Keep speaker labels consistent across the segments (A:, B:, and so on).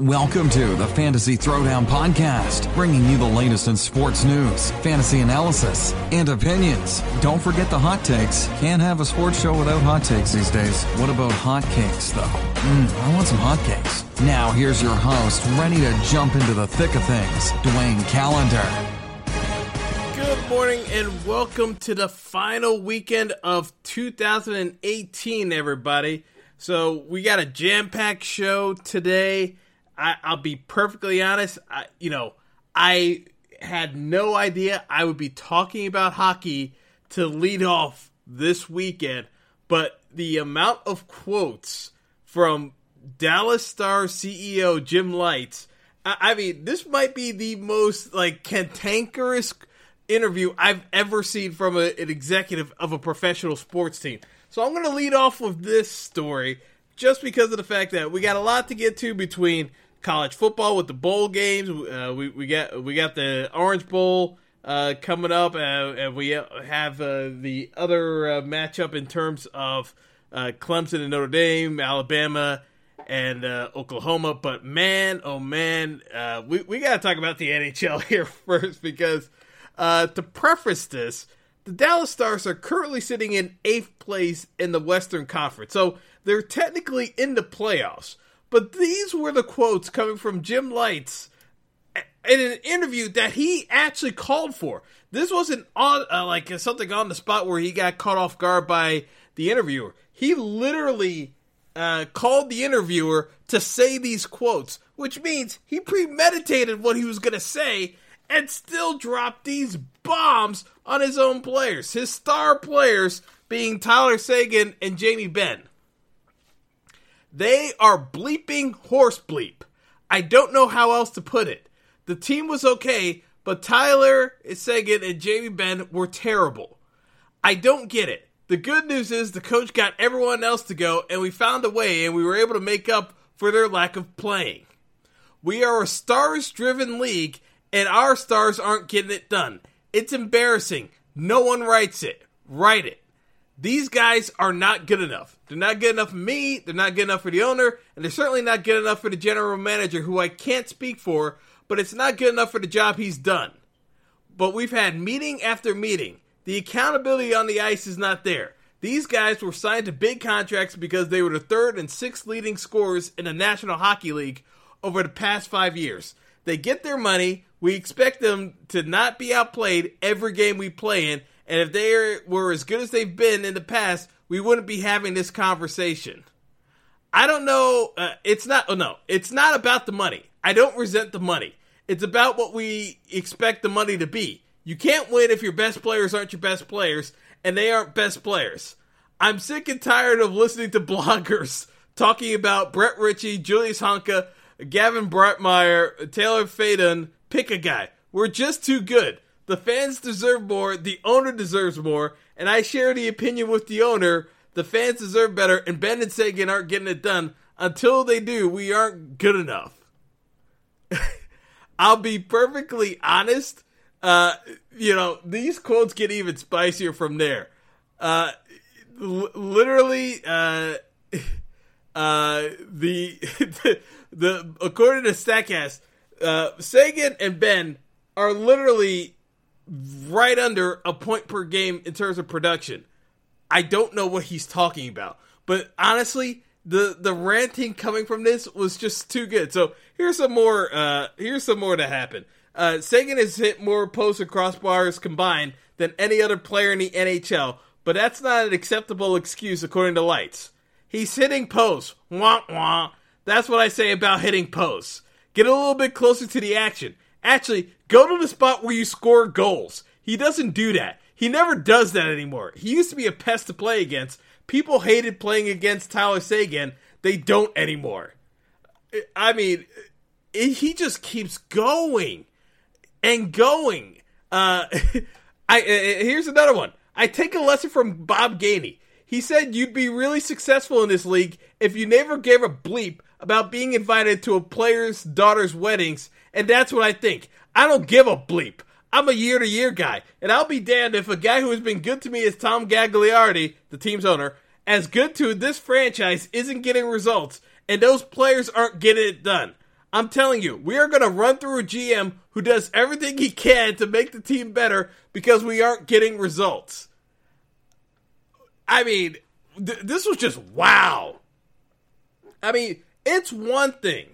A: Welcome to the Fantasy Throwdown Podcast, bringing you the latest in sports news, fantasy analysis, and opinions. Don't forget the hot takes. Can't have a sports show without hot takes these days. What about hot cakes, though? Mmm, I want some hot cakes. Now, here's your host, ready to jump into the thick of things, Dwayne Calendar.
B: Good morning and welcome to the final weekend of 2018, everybody. So, we got a jam packed show today. I, I'll be perfectly honest. I, you know, I had no idea I would be talking about hockey to lead off this weekend, but the amount of quotes from Dallas Star CEO Jim Lites, I, I mean, this might be the most like cantankerous interview I've ever seen from a, an executive of a professional sports team. So I'm going to lead off with this story just because of the fact that we got a lot to get to between college football with the bowl games. Uh, we we got we got the Orange Bowl uh, coming up, uh, and we have uh, the other uh, matchup in terms of Clemson and Notre Dame, Alabama and Oklahoma. But man, oh man, we we got to talk about the NHL here first because to preface this. The Dallas Stars are currently sitting in eighth place in the Western Conference, so they're technically in the playoffs. But these were the quotes coming from Jim Lites in an interview that he actually called for. This wasn't on uh, like something on the spot where he got caught off guard by the interviewer. He literally uh, called the interviewer to say these quotes, which means he premeditated what he was going to say and still dropped these bombs on his own players, his star players being Tyler Seguin and Jamie Benn. They are bleeping horse bleep. I don't know how else to put it. The team was okay, but Tyler Seguin and Jamie Benn were terrible. I don't get it. The good news is the coach got everyone else to go, and we found a way, and we were able to make up for their lack of playing. We are a stars driven league, and our stars aren't getting it done. It's embarrassing. No one writes it. Write it. These guys are not good enough. They're not good enough for me, they're not good enough for the owner, and they're certainly not good enough for the general manager, who I can't speak for, but it's not good enough for the job he's done. But we've had meeting after meeting. The accountability on the ice is not there. These guys were signed to big contracts because they were the third and sixth leading scorers in the National Hockey League over the past five years. They get their money. We expect them to not be outplayed every game we play in, and if they were as good as they've been in the past, we wouldn't be having this conversation. I don't know. Uh, it's not. Oh no, it's not about the money. I don't resent the money. It's about what we expect the money to be. You can't win if your best players aren't your best players, and they aren't best players. I'm sick and tired of listening to bloggers talking about Brett Ritchie, Julius Honka, Gavin Bayreuther, Taylor Fedun. Pick a guy. We're just too good. The fans deserve more. The owner deserves more. And I share the opinion with the owner. The fans deserve better. And Benn and Seguin aren't getting it done. Until they do, we aren't good enough. I'll be perfectly honest. Uh, you know, these quotes get even spicier from there. Uh, l- literally, uh, uh, the, the, the, according to Statcast, uh, Seguin and Benn are literally right under a point per game in terms of production. I don't know what he's talking about. But honestly, the the ranting coming from this was just too good. So here's some more. Uh, here's some more to happen. Uh, Seguin has hit more posts and crossbars combined than any other player in the NHL, but that's not an acceptable excuse according to Lites. He's hitting posts. Wah wah. That's what I say about hitting posts. Get a little bit closer to the action. Actually, go to the spot where you score goals. He doesn't do that. He never does that anymore. He used to be a pest to play against. People hated playing against Tyler Seguin. They don't anymore. I mean, he just keeps going and going. Uh, I here's another one. I take a lesson from Bob Gainey. He said you'd be really successful in this league if you never gave a bleep about being invited to a player's daughter's weddings and that's what I think. I don't give a bleep. I'm a year to year guy, and I'll be damned if a guy who has been good to me as Tom Gagliardi, the team's owner, as good to this franchise isn't getting results, and those players aren't getting it done. I'm telling you, we are going to run through a GM who does everything he can to make the team better because we aren't getting results. I mean, th- this was just wow. I mean, it's one thing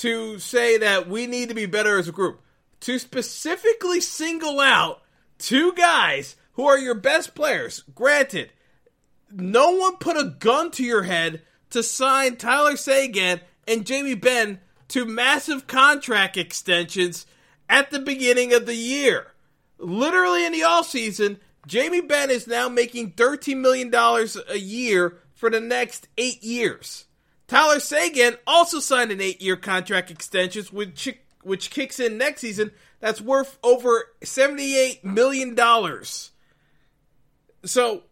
B: to say that we need to be better as a group, to specifically single out two guys who are your best players. Granted, no one put a gun to your head to sign Tyler Seguin and Jamie Benn to massive contract extensions at the beginning of the year. Literally in the offseason, Jamie Benn is now making $13 million a year for the next eight years. Tyler Seguin also signed an eight year contract extension, which, which kicks in next season. That's worth over $78 million. So,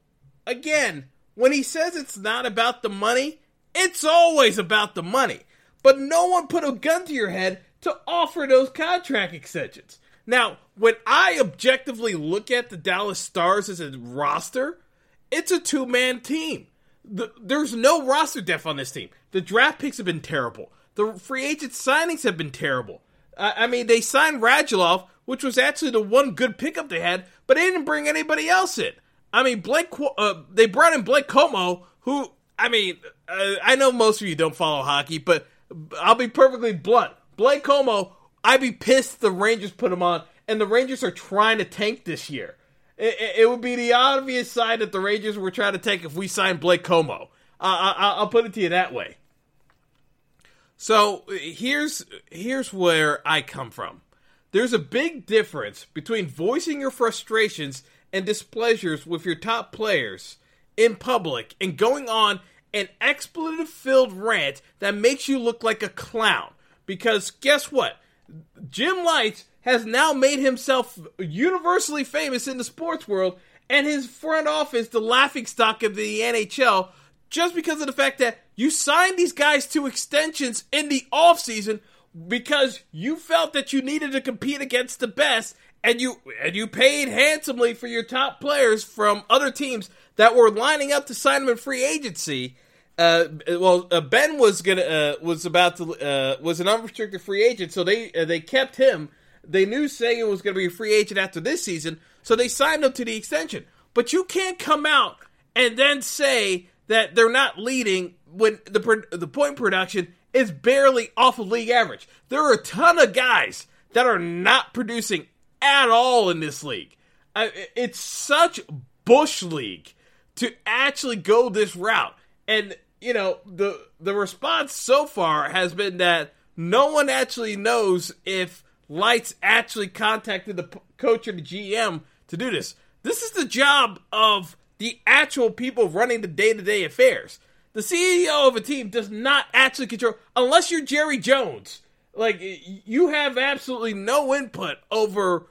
B: again, when he says it's not about the money, it's always about the money. But no one put a gun to your head to offer those contract extensions. Now, when I objectively look at the Dallas Stars as a roster, it's a two man team. The, there's no roster depth on this team. The draft picks have been terrible. The free agent signings have been terrible. Uh, I mean, they signed Radulov, which was actually the one good pickup they had, but they didn't bring anybody else in. I mean, Blake. Uh, they brought in Blake Comeau, who I mean, uh, I know most of you don't follow hockey, but I'll be perfectly blunt. Blake Comeau, I'd be pissed the Rangers put him on, and the Rangers are trying to tank this year. It, it, would be the obvious sign that the Rangers were trying to take if we signed Blake Comeau. Uh, I, I'll put it to you that way. So here's here's where I come from. There's a big difference between voicing your frustrations and displeasures with your top players in public and going on an expletive filled rant that makes you look like a clown. Because guess what? Jim Lites has now made himself universally famous in the sports world, and his front office the laughing stock of the NHL just because of the fact that you signed these guys to extensions in the offseason because you felt that you needed to compete against the best and you and you paid handsomely for your top players from other teams that were lining up to sign them in free agency. Uh, well, uh, Benn was gonna uh, was about to uh, was an unrestricted free agent, so they uh, they kept him. They knew Seguin was going to be a free agent after this season, so they signed him to the extension. But you can't come out and then say that they're not leading when the the point production is barely off of league average. There are a ton of guys that are not producing at all in this league. it's such bush league to actually go this route. And you know, the the response so far has been that no one actually knows if Lites actually contacted the coach or the GM to do this. This is the job of the actual people running the day-to-day affairs. The CEO of a team does not actually control unless you're Jerry Jones. Like you have absolutely no input over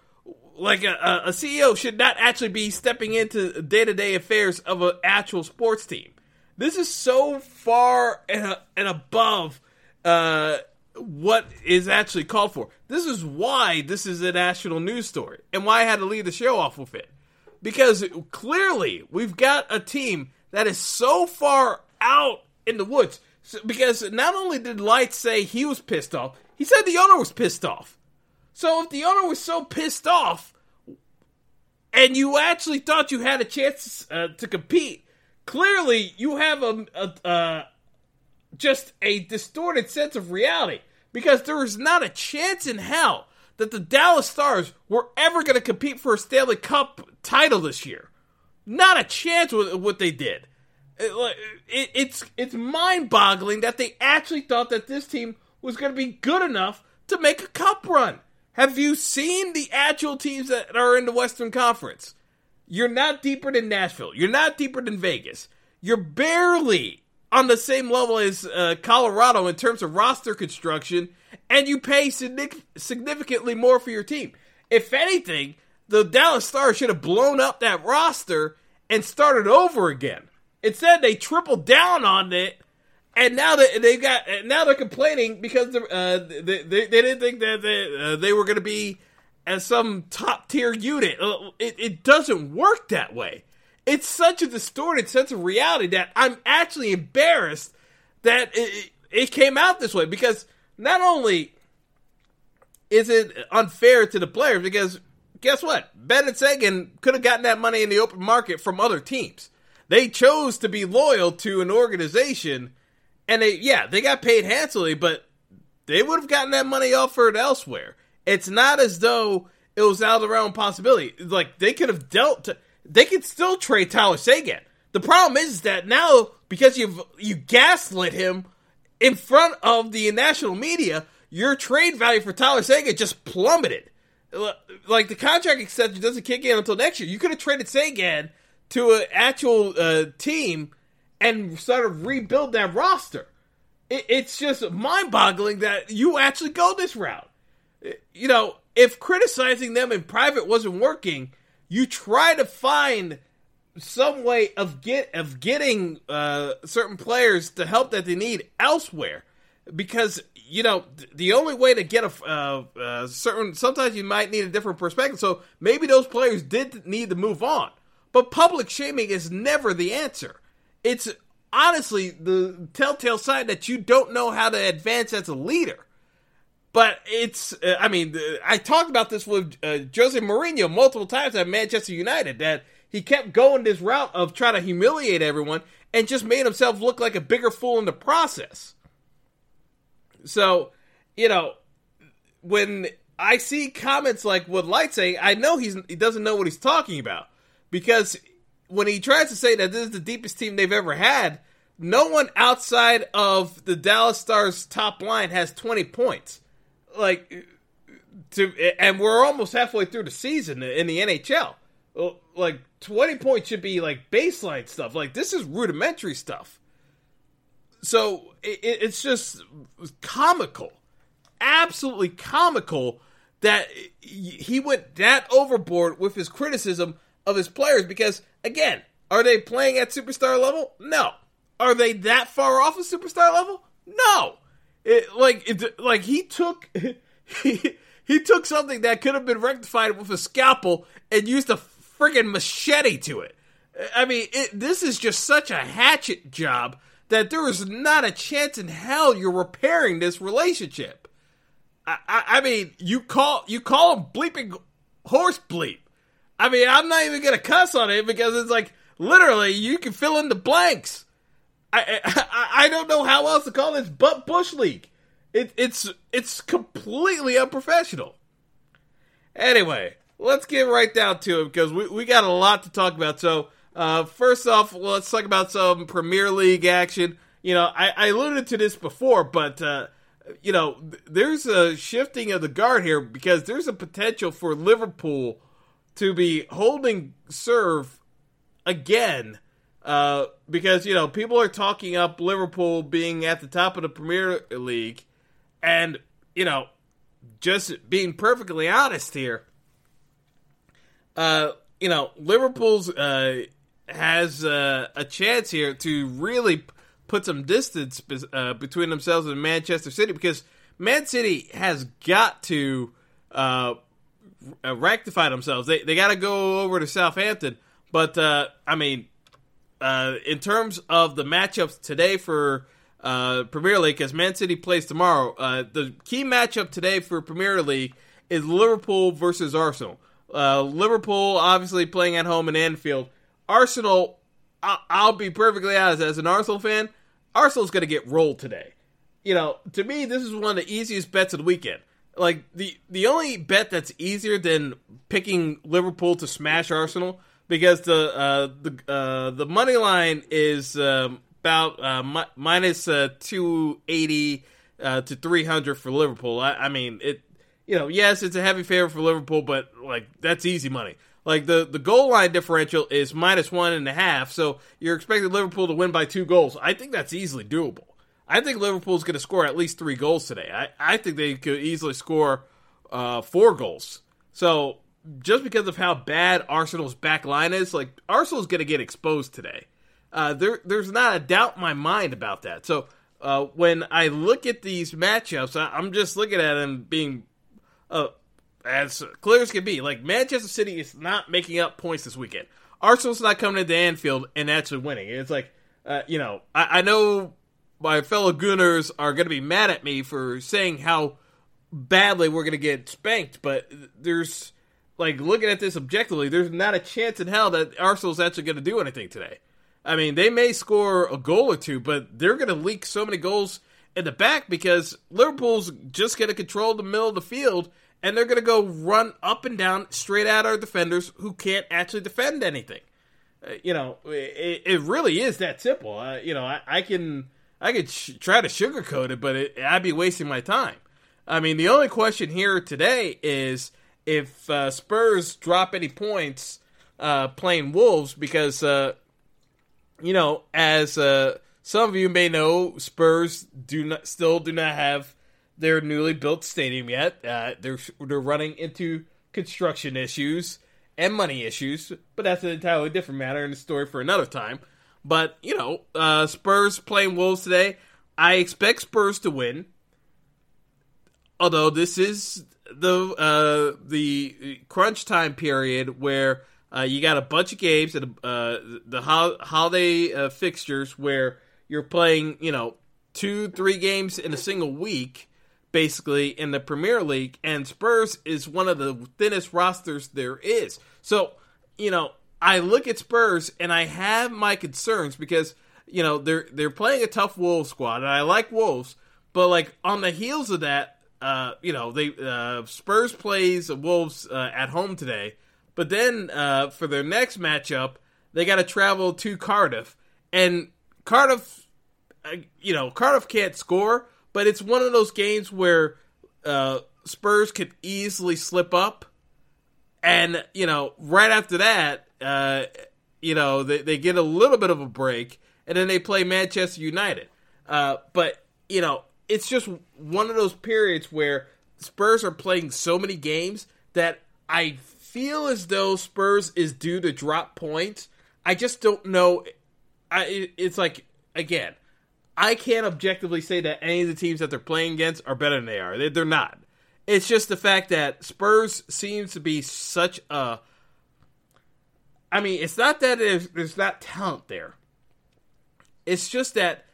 B: like a, a CEO should not actually be stepping into day to day affairs of an actual sports team. This is so far and, and above uh, what is actually called for. This is why this is a national news story and why I had to lead the show off with it. Because clearly we've got a team that is so far out in the woods. Because not only did Lites say he was pissed off, he said the owner was pissed off. So if the owner was so pissed off, and you actually thought you had a chance uh, to compete, clearly you have a, a uh, just a distorted sense of reality because there is not a chance in hell that the Dallas Stars were ever going to compete for a Stanley Cup title this year. Not a chance with what they did. It, it, it's it's mind boggling that they actually thought that this team was going to be good enough to make a cup run. Have you seen the actual teams that are in the Western Conference? You're not deeper than Nashville. You're not deeper than Vegas. You're barely on the same level as uh, Colorado in terms of roster construction, and you pay significantly more for your team. If anything, the Dallas Stars should have blown up that roster and started over again. Instead, they tripled down on it and now that they got now they're complaining because uh, they, they, they didn't think that they, uh, they were going to be as some top tier unit. Uh, it, it doesn't work that way. It's such a distorted sense of reality that I'm actually embarrassed that it, it came out this way because not only is it unfair to the players because guess what? Benn and Seguin could have gotten that money in the open market from other teams. They chose to be loyal to an organization, and they yeah they got paid handsomely, but they would have gotten that money offered elsewhere. It's not as though it was out of the realm possibility. Like they could have dealt. To, they could still trade Tyler Seguin. The problem is that now because you've you gaslit him in front of the national media, your trade value for Tyler Seguin just plummeted. Like the contract extension doesn't kick in until next year. You could have traded Seguin to an actual uh, team and sort of rebuild that roster. It, it's just mind-boggling that you actually go this route. You know, if criticizing them in private wasn't working, you try to find some way of get of getting uh, certain players the help that they need elsewhere. Because you know the only way to get a uh, uh, certain sometimes you might need a different perspective. So maybe those players did need to move on. But public shaming is never the answer. It's honestly the telltale sign that you don't know how to advance as a leader but it's, uh, I mean, I talked about this with uh, Jose Mourinho multiple times at Manchester United that he kept going this route of trying to humiliate everyone and just made himself look like a bigger fool in the process. So, you know, when I see comments like what Lites saying, I know he's he doesn't know what he's talking about because when he tries to say that this is the deepest team they've ever had, no one outside of the Dallas Stars top line has 20 points. Like to and we're almost halfway through the season in the NHL. Like 20 points should be like baseline stuff. Like this is rudimentary stuff. So it, it's just comical, absolutely comical that he went that overboard with his criticism of his players. Because again, are they playing at superstar level? No. Are they that far off of superstar level? No. It, like it, like he took he he took something that could have been rectified with a scalpel and used a friggin' machete to it. I mean, it, this is just such a hatchet job that there is not a chance in hell you're repairing this relationship. I, I, I mean, you call you call him bleeping horse bleep. I mean, I'm not even gonna cuss on it because it's like literally you can fill in the blanks. I I, I don't know how else to call this but bush league. It, it's it's completely unprofessional. Anyway, let's get right down to it because we, we got a lot to talk about. So, uh, first off, let's talk about some Premier League action. You know, I, I alluded to this before, but, uh, you know, there's a shifting of the guard here because there's a potential for Liverpool to be holding serve again. Uh, because, you know, people are talking up Liverpool being at the top of the Premier League. And, you know, just being perfectly honest here, uh, you know, Liverpool's uh, has uh, a chance here to really put some distance uh, between themselves and Manchester City because Man City has got to uh, uh, rectify themselves. They they got to go over to Southampton, but I mean, Uh, in terms of the matchups today for uh, Premier League, as Man City plays tomorrow, uh, the key matchup today for Premier League is Liverpool versus Arsenal. Uh, Liverpool obviously playing at home in Anfield. Arsenal, I- I'll be perfectly honest, as an Arsenal fan, Arsenal's going to get rolled today. You know, to me, this is one of the easiest bets of the weekend. Like the the only bet that's easier than picking Liverpool to smash Arsenal because the uh, the uh, the money line is um, about uh, mi- minus, uh, two eighty uh, to three hundred for Liverpool. I, I mean, it you know, yes, it's a heavy favorite for Liverpool, but like that's easy money. Like the the goal line differential is minus one and a half, so you're expecting Liverpool to win by two goals. I think that's easily doable. I think Liverpool's going to score at least three goals today. I, I think they could easily score uh, four goals. So just because of how bad Arsenal's back line is, like Arsenal's going to get exposed today. Uh, there, there's not a doubt in my mind about that. So uh, when I look at these matchups, I, am just looking at them being uh, as clear as can be. Like Manchester City is not making up points this weekend. Arsenal's not coming into Anfield and actually winning. It's like, uh, you know, I, I know my fellow Gooners are going to be mad at me for saying how badly we're going to get spanked, but there's like looking at this objectively, there's not a chance in hell that Arsenal's actually going to do anything today. I mean, they may score a goal or two, but they're going to leak so many goals in the back because Liverpool's just going to control the middle of the field and they're going to go run up and down straight at our defenders who can't actually defend anything. Uh, you know, it, it, really is that simple. Uh, you know, I, I, can I could sh- try to sugarcoat it, but it, I'd be wasting my time. I mean, the only question here today is if uh, Spurs drop any points uh, playing Wolves, because uh, you know, as uh, some of you may know, Spurs do not still do not have their newly built stadium yet. Uh, they're they're running into construction issues and money issues, but that's an entirely different matter and a story for another time. But you know, uh, Spurs playing Wolves today. I expect Spurs to win, although this is the uh, the crunch time period where uh, you got a bunch of games and uh, the ho- holiday uh, fixtures where you're playing, you know, two, three games in a single week, basically in the Premier League, and Spurs is one of the thinnest rosters there is. So, you know, I look at Spurs and I have my concerns because you know they're they're playing a tough Wolves squad, and I like Wolves, but like on the heels of that, uh, you know, they uh, Spurs plays Wolves uh, at home today, but then uh, for their next matchup, they got to travel to Cardiff, and Cardiff, uh, you know, Cardiff can't score, but it's one of those games where uh, Spurs could easily slip up, and you know, right after that, uh, you know, they, they get a little bit of a break, and then they play Manchester United. Uh, but you know, it's just one of those periods where Spurs are playing so many games that I feel as though Spurs is due to drop points. I just don't know I, it's like again, I can't objectively say that any of the teams that they're playing against are better than they are. They, they're not. It's just the fact that Spurs seems to be such a. I mean, it's not that there's, there's not talent there. It's just that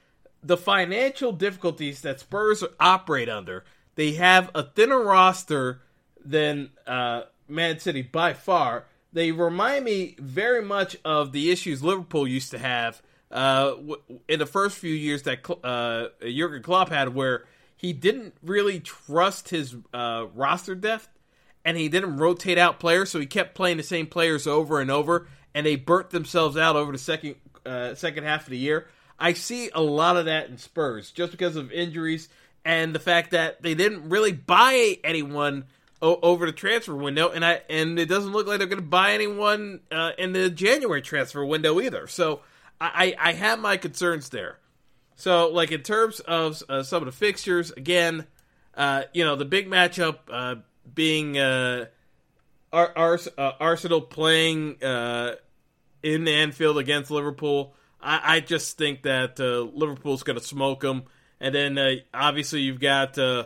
B: the financial difficulties that Spurs operate under, they have a thinner roster than uh, Man City by far they remind me very much of the issues Liverpool used to have uh, in the first few years that uh, Jurgen Klopp had, where he didn't really trust his uh, roster depth and he didn't rotate out players, so he kept playing the same players over and over, and they burnt themselves out over the second uh, second half of the year. I see a lot of that in Spurs just because of injuries and the fact that they didn't really buy anyone o- over the transfer window, and I and it doesn't look like they're going to buy anyone uh, in the January transfer window either. So I, I have my concerns there. So like in terms of uh, some of the fixtures, again, uh, you know the big matchup uh, being uh, Ar- Ar- uh, Arsenal playing in Anfield against Liverpool. I, I just think that uh, Liverpool's going to smoke them, and then uh, obviously you've got uh,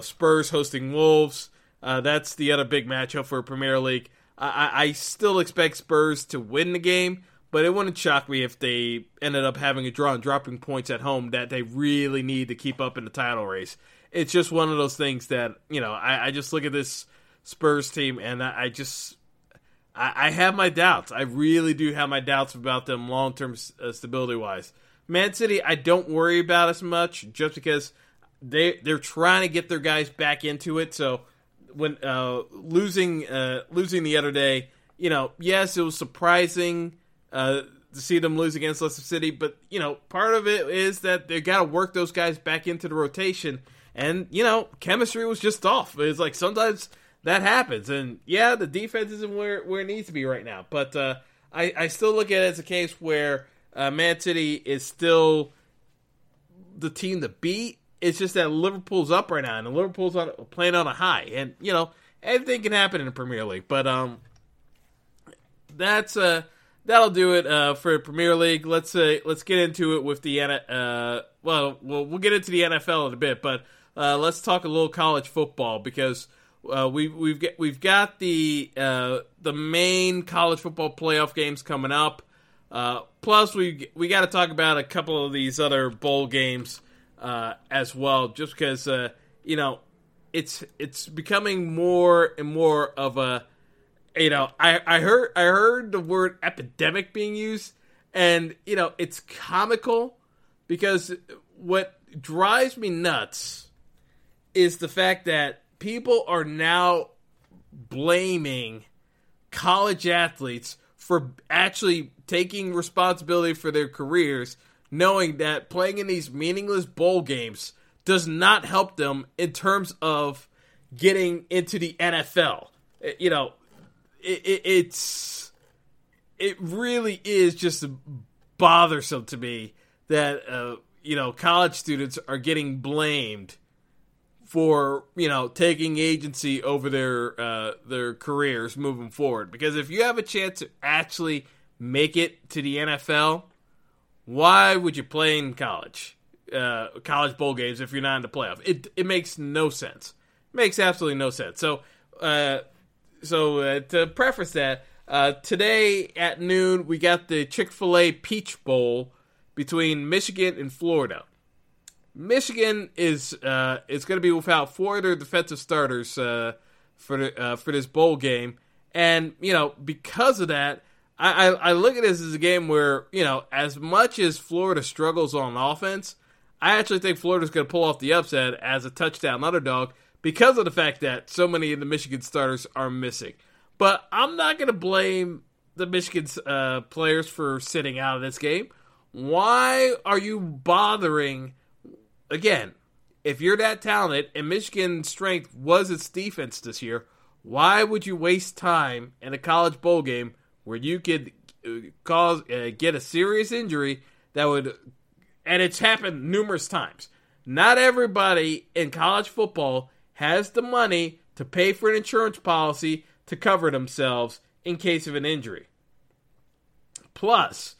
B: Spurs hosting Wolves. Uh, that's the other big matchup for Premier League. I, I still expect Spurs to win the game, but it wouldn't shock me if they ended up having a draw and dropping points at home that they really need to keep up in the title race. It's just one of those things that you know. I, I just look at this Spurs team and I, I just I, I, have my doubts. I really do have my doubts about them long term uh, stability wise. Man City, I don't worry about as much just because they they're trying to get their guys back into it. So when uh, losing uh, losing the other day, you know, yes, it was surprising uh, to see them lose against Leicester City, but you know, part of it is that they got to work those guys back into the rotation, and you know, chemistry was just off. It's like sometimes that happens, and yeah, the defense isn't where where it needs to be right now, but uh, I I still look at it as a case where uh, Man City is still the team to beat it's just that Liverpool's up right now, and Liverpool's on, playing on a high, and you know anything can happen in the Premier League. But um, that's uh that'll do it uh for Premier League. Let's uh, let's get into it with the uh well we'll we'll get into the NFL in a bit, but uh, let's talk a little college football because uh, we we've got we've got the uh, the main college football playoff games coming up. Uh, plus, we we got to talk about a couple of these other bowl games uh, as well, just because uh, you know it's it's becoming more and more of a you know I, I heard I heard the word epidemic being used, and you know it's comical because what drives me nuts is the fact that people are now blaming college athletes for actually taking responsibility for their careers, knowing that playing in these meaningless bowl games does not help them in terms of getting into the NFL. You know, it, it, it's it really is just bothersome to me that uh, you know college students are getting blamed for you know taking agency over their uh, their careers moving forward. Because if you have a chance to actually make it to the NFL, why would you play in college? Uh, college bowl games if you're not in the playoff. It it makes no sense. It makes absolutely no sense. So uh, so uh, to preface that, uh, today at noon we got the Chick Fil A Peach Bowl between Michigan and Florida. Michigan is uh, is going to be without four of their defensive starters uh, for uh, for this bowl game, and you know because of that, I, I, I look at this as a game where you know as much as Florida struggles on offense, I actually think Florida's going to pull off the upset as a touchdown underdog because of the fact that so many of the Michigan starters are missing. But I'm not going to blame the Michigan uh, players for sitting out of this game. Why are you bothering? Again, if you're that talented and Michigan's strength was its defense this year, why would you waste time in a college bowl game where you could uh, cause uh, get a serious injury that would and it's happened numerous times. Not everybody in college football has the money to pay for an insurance policy to cover themselves in case of an injury. Plus,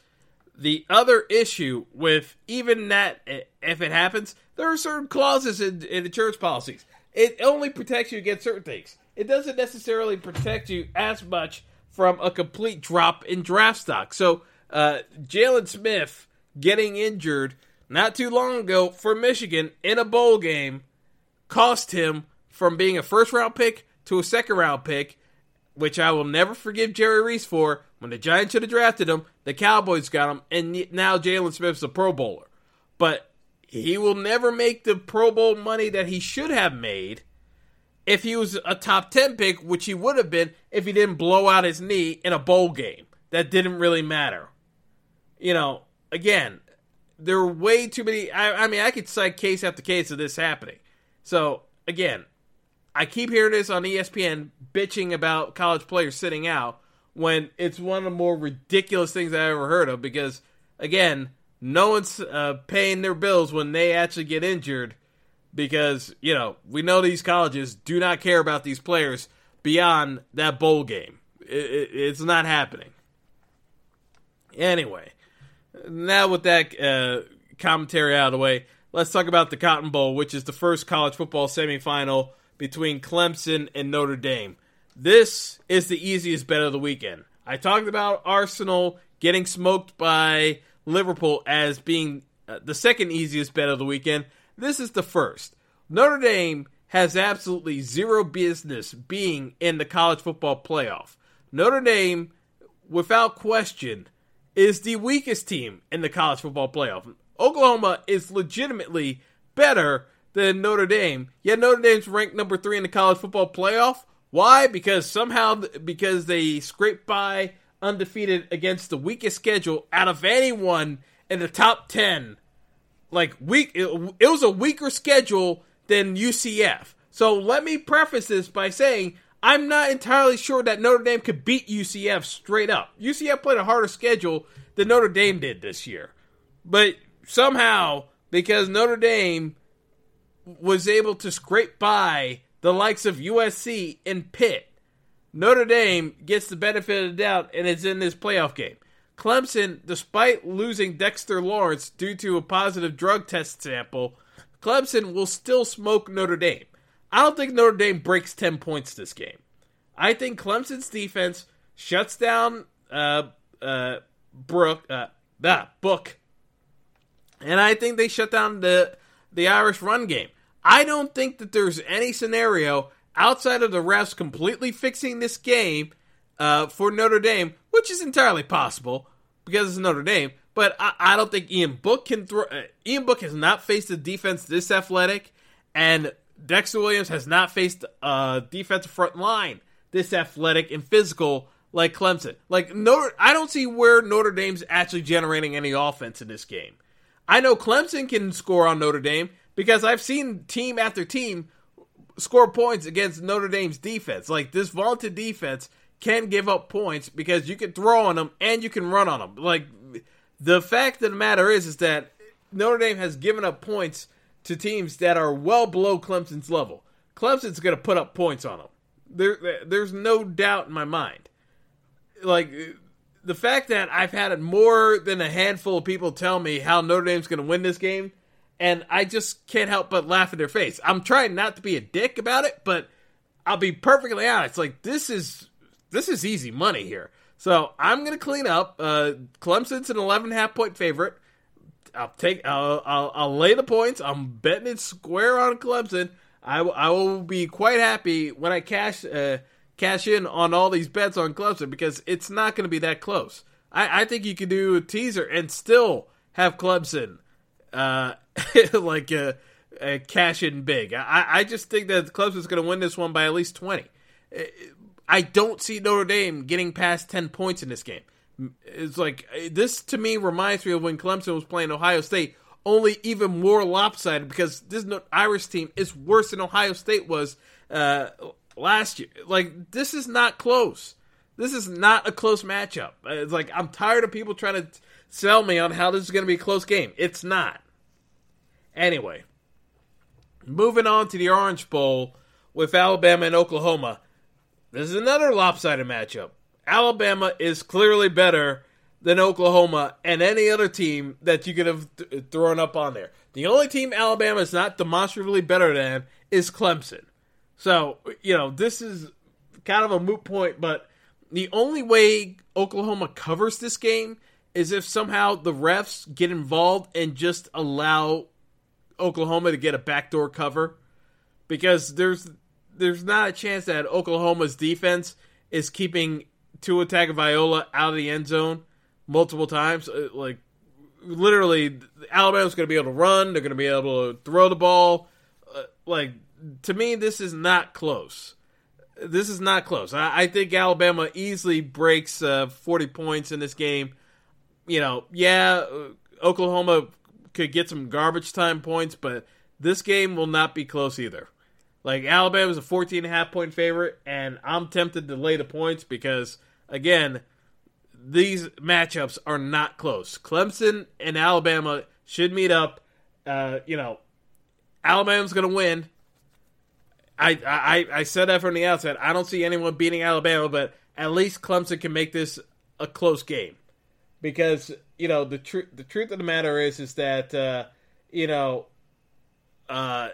B: the other issue with even that, if it happens, there are certain clauses in, in insurance policies. It only protects you against certain things. It doesn't necessarily protect you as much from a complete drop in draft stock. So, uh, Jaylon Smith getting injured not too long ago for Michigan in a bowl game cost him from being a first round pick to a second round pick, which I will never forgive Jerry Reese for. When the Giants should have drafted him, the Cowboys got him, and now Jaylon Smith's a Pro Bowler. But he will never make the Pro Bowl money that he should have made if he was a top 10 pick, which he would have been if he didn't blow out his knee in a bowl game. That didn't really matter. You know, again, there are way too many. I, I mean, I could cite case after case of this happening. So, again, I keep hearing this on ESPN bitching about college players sitting out when it's one of the more ridiculous things I ever heard of because, again, no one's uh, paying their bills when they actually get injured because, you know, we know these colleges do not care about these players beyond that bowl game. It, it, it's not happening. Anyway, now with that uh, commentary out of the way, let's talk about the Cotton Bowl, which is the first college football semifinal between Clemson and Notre Dame. This is the easiest bet of the weekend. I talked about Arsenal getting smoked by Liverpool as being uh, the second easiest bet of the weekend. This is the first. Notre Dame has absolutely zero business being in the college football playoff. Notre Dame, without question, is the weakest team in the college football playoff. Oklahoma is legitimately better than Notre Dame. Yet Notre Dame's ranked number three in the college football playoff. Why? Because somehow because they scraped by undefeated against the weakest schedule out of anyone in the top ten. Like weak, it, it was a weaker schedule than UCF. So let me preface this by saying I'm not entirely sure that Notre Dame could beat UCF straight up. UCF played a harder schedule than Notre Dame did this year. But somehow, because Notre Dame was able to scrape by the likes of USC and Pitt. Notre Dame gets the benefit of the doubt and is in this playoff game. Clemson, despite losing Dexter Lawrence due to a positive drug test sample, Clemson will still smoke Notre Dame. I don't think Notre Dame breaks 10 points this game. I think Clemson's defense shuts down uh, uh, Brook, uh, that book, and I think they shut down the the Irish run game. I don't think that there's any scenario outside of the refs completely fixing this game uh, for Notre Dame, which is entirely possible because it's Notre Dame. But I, I don't think Ian Book can throw. Uh, Ian Book has not faced a defense this athletic, and Dexter Williams has not faced a defensive front line this athletic and physical like Clemson. Like Notre, I don't see where Notre Dame's actually generating any offense in this game. I know Clemson can score on Notre Dame because I've seen team after team score points against Notre Dame's defense. Like this vaunted defense can give up points because you can throw on them and you can run on them. Like the fact of the matter is, is that Notre Dame has given up points to teams that are well below Clemson's level. Clemson's going to put up points on them. There, there's no doubt in my mind. Like the fact that I've had more than a handful of people tell me how Notre Dame's going to win this game, and I just can't help but laugh in their face. I'm trying not to be a dick about it, but I'll be perfectly honest. Like this is this is easy money here. So I'm to clean up. Uh, Clemson's an 11 half point favorite. I'll take. I'll, I'll, I'll lay the points. I'm betting it square on Clemson. I, I will be quite happy when I cash uh, cash in on all these bets on Clemson because it's not going to be that close. I, I think you could do a teaser and still have Clemson uh, like uh, uh, cash in big. I, I just think that Clemson's going to win this one by at least twenty. I don't see Notre Dame getting past 10 points in this game. It's like, this to me reminds me of when Clemson was playing Ohio State, only even more lopsided because this Irish team is worse than Ohio State was uh, last year. Like, this is not close. This is not a close matchup. It's like, I'm tired of people trying to sell me on how this is going to be a close game. It's not. Anyway, moving on to the Orange Bowl with Alabama and Oklahoma. This is another lopsided matchup. Alabama is clearly better than Oklahoma and any other team that you could have th- thrown up on there. The only team Alabama is not demonstrably better than is Clemson. So, you know, this is kind of a moot point, but the only way Oklahoma covers this game is if somehow the refs get involved and just allow Oklahoma to get a backdoor cover because there's there's not a chance that Oklahoma's defense is keeping Tua Tagovailoa out of the end zone multiple times. Uh, like literally, Alabama's going to be able to run. They're going to be able to throw the ball. Uh, like to me, this is not close. This is not close. I, I think Alabama easily breaks uh, 40 points in this game. You know, yeah, Oklahoma could get some garbage time points, but this game will not be close either. Like Alabama's a 14 and a half point favorite, and I'm tempted to lay the points because again, these matchups are not close. Clemson and Alabama should meet up. Uh, you know, Alabama's going to win. I, I I said that from the outset. I don't see anyone beating Alabama, but at least Clemson can make this a close game because you know the truth the truth of the matter is is that uh, you know uh,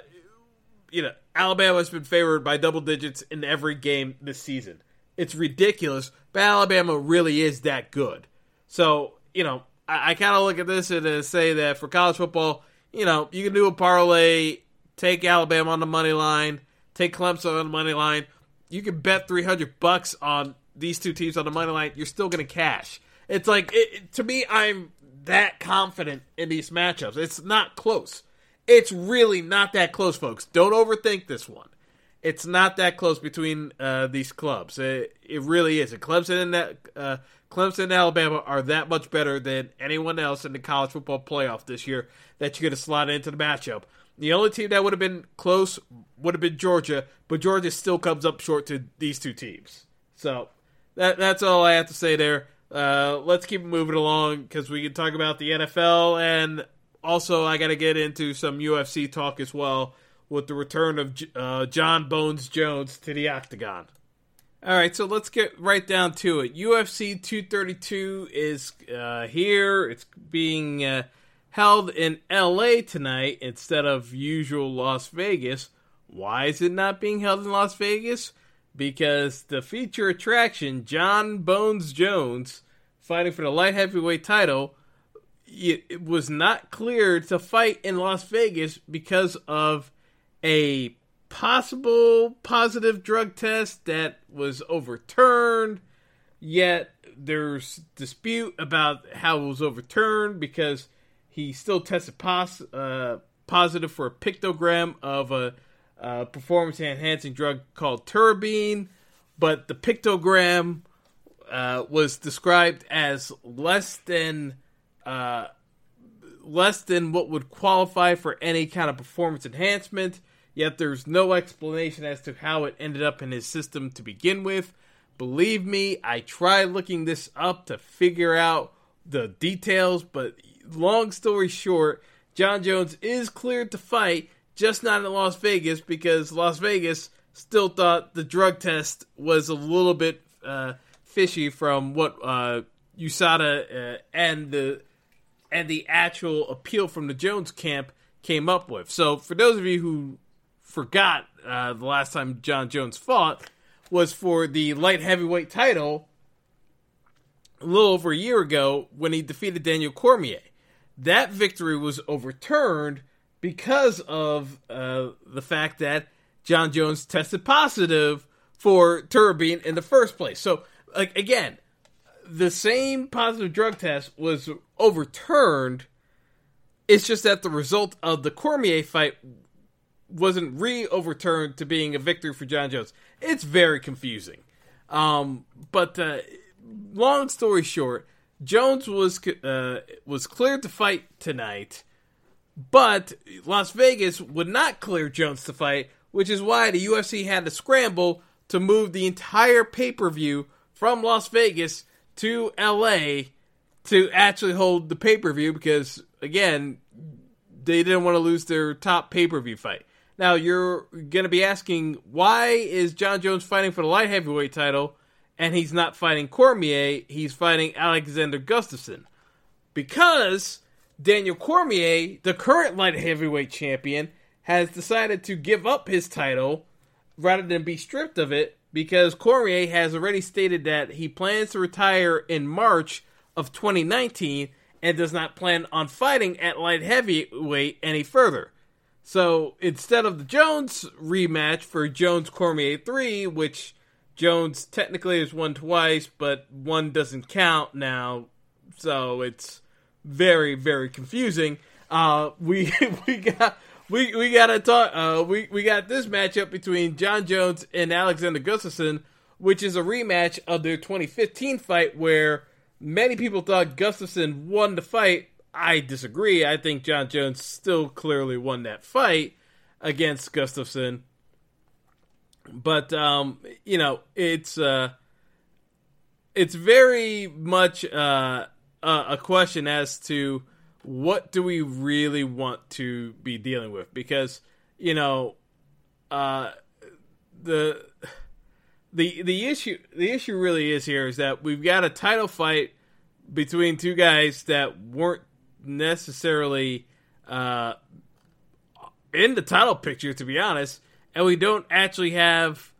B: you know Alabama's been favored by double digits in every game this season. It's ridiculous, but Alabama really is that good. So, you know, I, I kind of look at this and uh, say that for college football, you know, you can do a parlay, take Alabama on the money line, take Clemson on the money line. You can bet 300 bucks on these two teams on the money line. You're still going to cash. It's like, it, to me, I'm that confident in these matchups. It's not close. It's really not that close, folks. Don't overthink this one. It's not that close between uh, these clubs. It, it really is. Clemson and uh, Clemson and Alabama are that much better than anyone else in the college football playoff this year that you're going to slot into the matchup. The only team that would have been close would have been Georgia, but Georgia still comes up short to these two teams. So that that's all I have to say there. Uh, let's keep moving along because we can talk about the NFL and also, I got to get into some UFC talk as well with the return of uh, Jon Bones Jones to the octagon. All right, so let's get right down to it. UFC 232 is uh, here. It's being uh, held in LA tonight instead of usual Las Vegas. Why is it not being held in Las Vegas? Because the feature attraction, Jon Bones Jones, fighting for the light heavyweight title, it was not cleared to fight in Las Vegas because of a possible positive drug test that was overturned. Yet there's dispute about how it was overturned because he still tested pos- uh, positive for a picogram of a, a performance enhancing drug called Turbine, but the picogram uh, was described as less than uh, less than what would qualify for any kind of performance enhancement. Yet there's no explanation as to how it ended up in his system to begin with. Believe me, I tried looking this up to figure out the details, but long story short, Jon Jones is cleared to fight, just not in Las Vegas because Las Vegas still thought the drug test was a little bit uh, fishy from what uh, USADA uh, and the and the actual appeal from the Jones camp came up with. So, for those of you who forgot uh, the last time Jon Jones fought was for the light heavyweight title a little over a year ago when he defeated Daniel Cormier. That victory was overturned because of uh, the fact that Jon Jones tested positive for Turinabol in the first place. So, like again, the same positive drug test was overturned. It's just that the result of the Cormier fight wasn't re overturned to being a victory for Jon Jones. It's very confusing. Um, but uh, long story short, Jones was uh, was cleared to fight tonight, but Las Vegas would not clear Jones to fight, which is why the UFC had to scramble to move the entire pay per view from Las Vegas to LA to actually hold the pay per view because again they didn't want to lose their top pay per view fight. Now you're going to be asking why is Jon Jones fighting for the light heavyweight title and he's not fighting Cormier, he's fighting Alexander Gustafsson. Because Daniel Cormier, the current light heavyweight champion, has decided to give up his title rather than be stripped of it because Cormier has already stated that he plans to retire in March of 2019 and does not plan on fighting at light heavyweight any further. So instead of the Jones rematch for Jones Cormier 3, which Jones technically has won twice, but one doesn't count now, so it's very, very confusing. Uh, we we got we we gotta talk. Uh, we we got this matchup between Jon Jones and Alexander Gustafsson, which is a rematch of their 2015 fight, where many people thought Gustafsson won the fight, I disagree. I think Jon Jones still clearly won that fight against Gustafsson. But um, you know, it's uh, it's very much uh, a question as to what do we really want to be dealing with? Because you know uh, the the the issue the issue really is here is that we've got a title fight between two guys that weren't necessarily uh, in the title picture, to be honest, and we don't actually have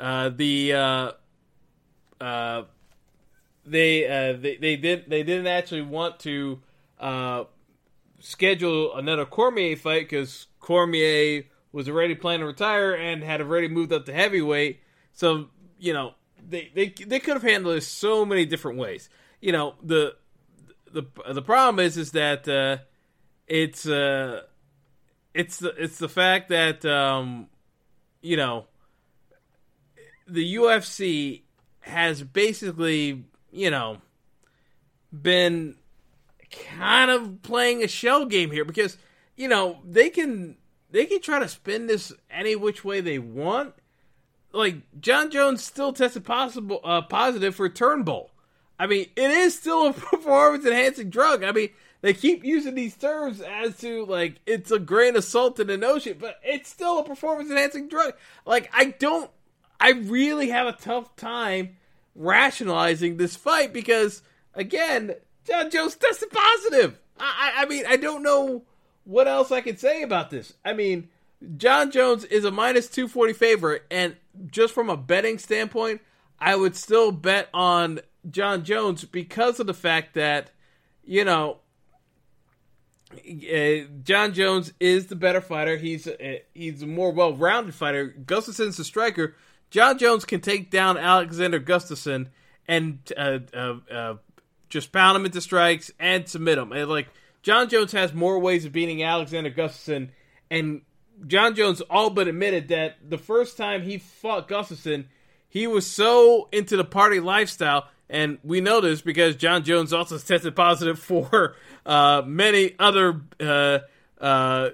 B: uh, the uh, uh, they, uh, they they did they didn't actually want to uh, schedule another Cormier fight because Cormier was already planning to retire and had already moved up to heavyweight. So you know they they they could have handled this so many different ways. You know the the the problem is is that uh, it's uh, it's the it's the fact that um, you know the UFC has basically you know been kind of playing a shell game here because you know they can they can try to spin this any which way they want. Like Jon Jones still tested possible uh, positive for Turinabol. I mean, it is still a performance enhancing drug. I mean, they keep using these terms as to like it's a grain of salt in an ocean, but it's still a performance enhancing drug. Like, I don't, I really have a tough time rationalizing this fight because, again, Jon Jones tested positive. I, I, mean, I don't know what else I can say about this. I mean, Jon Jones is a minus 240 favorite, and just from a betting standpoint, I would still bet on Jon Jones because of the fact that you know uh, Jon Jones is the better fighter. He's uh, he's a more well rounded fighter. Gustafsson's the striker. Jon Jones can take down Alexander Gustafsson and uh, uh, uh, just pound him into strikes and submit him. And like Jon Jones has more ways of beating Alexander Gustafsson, and Jon Jones all but admitted that the first time he fought Gustafsson, he was so into the party lifestyle. And we know this because Jon Jones also tested positive for uh, many other uh, uh,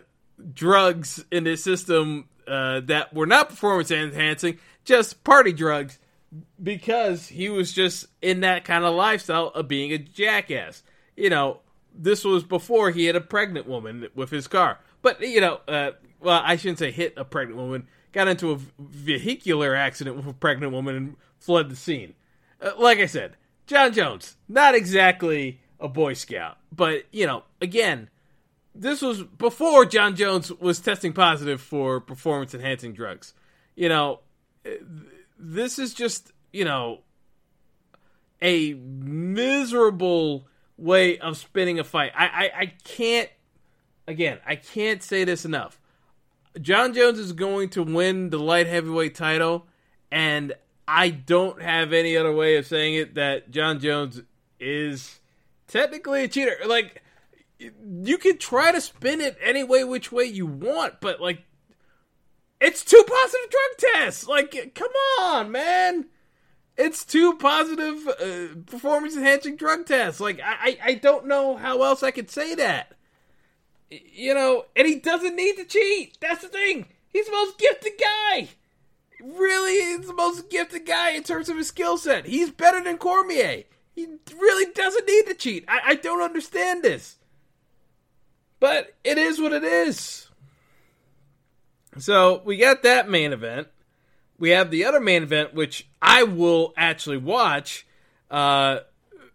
B: drugs in his system uh, that were not performance enhancing, just party drugs, because he was just in that kind of lifestyle of being a jackass. You know, this was before he hit a pregnant woman with his car. But, you know, uh, well, I shouldn't say hit a pregnant woman, got into a vehicular accident with a pregnant woman and fled the scene. Uh, like I said, Jon Jones, not exactly a Boy Scout, but, you know, again, this was before Jon Jones was testing positive for performance enhancing drugs. You know, this is just, you know, a miserable way of spinning a fight. I, I, I can't, again, I can't say this enough. Jon Jones is going to win the light heavyweight title, and I don't have any other way of saying it that Jon Jones is technically a cheater. Like, you can try to spin it any way, which way you want, but like, it's two positive drug tests. Like, come on, man. It's two positive uh, performance enhancing drug tests. Like, I, I don't know how else I could say that. You know, and he doesn't need to cheat. That's the thing. He's the most gifted guy. Really, he's the most gifted guy in terms of his skill set. He's better than Cormier. He really doesn't need to cheat. I, I don't understand this. But it is what it is. So we got that main event. We have the other main event, which I will actually watch. Uh,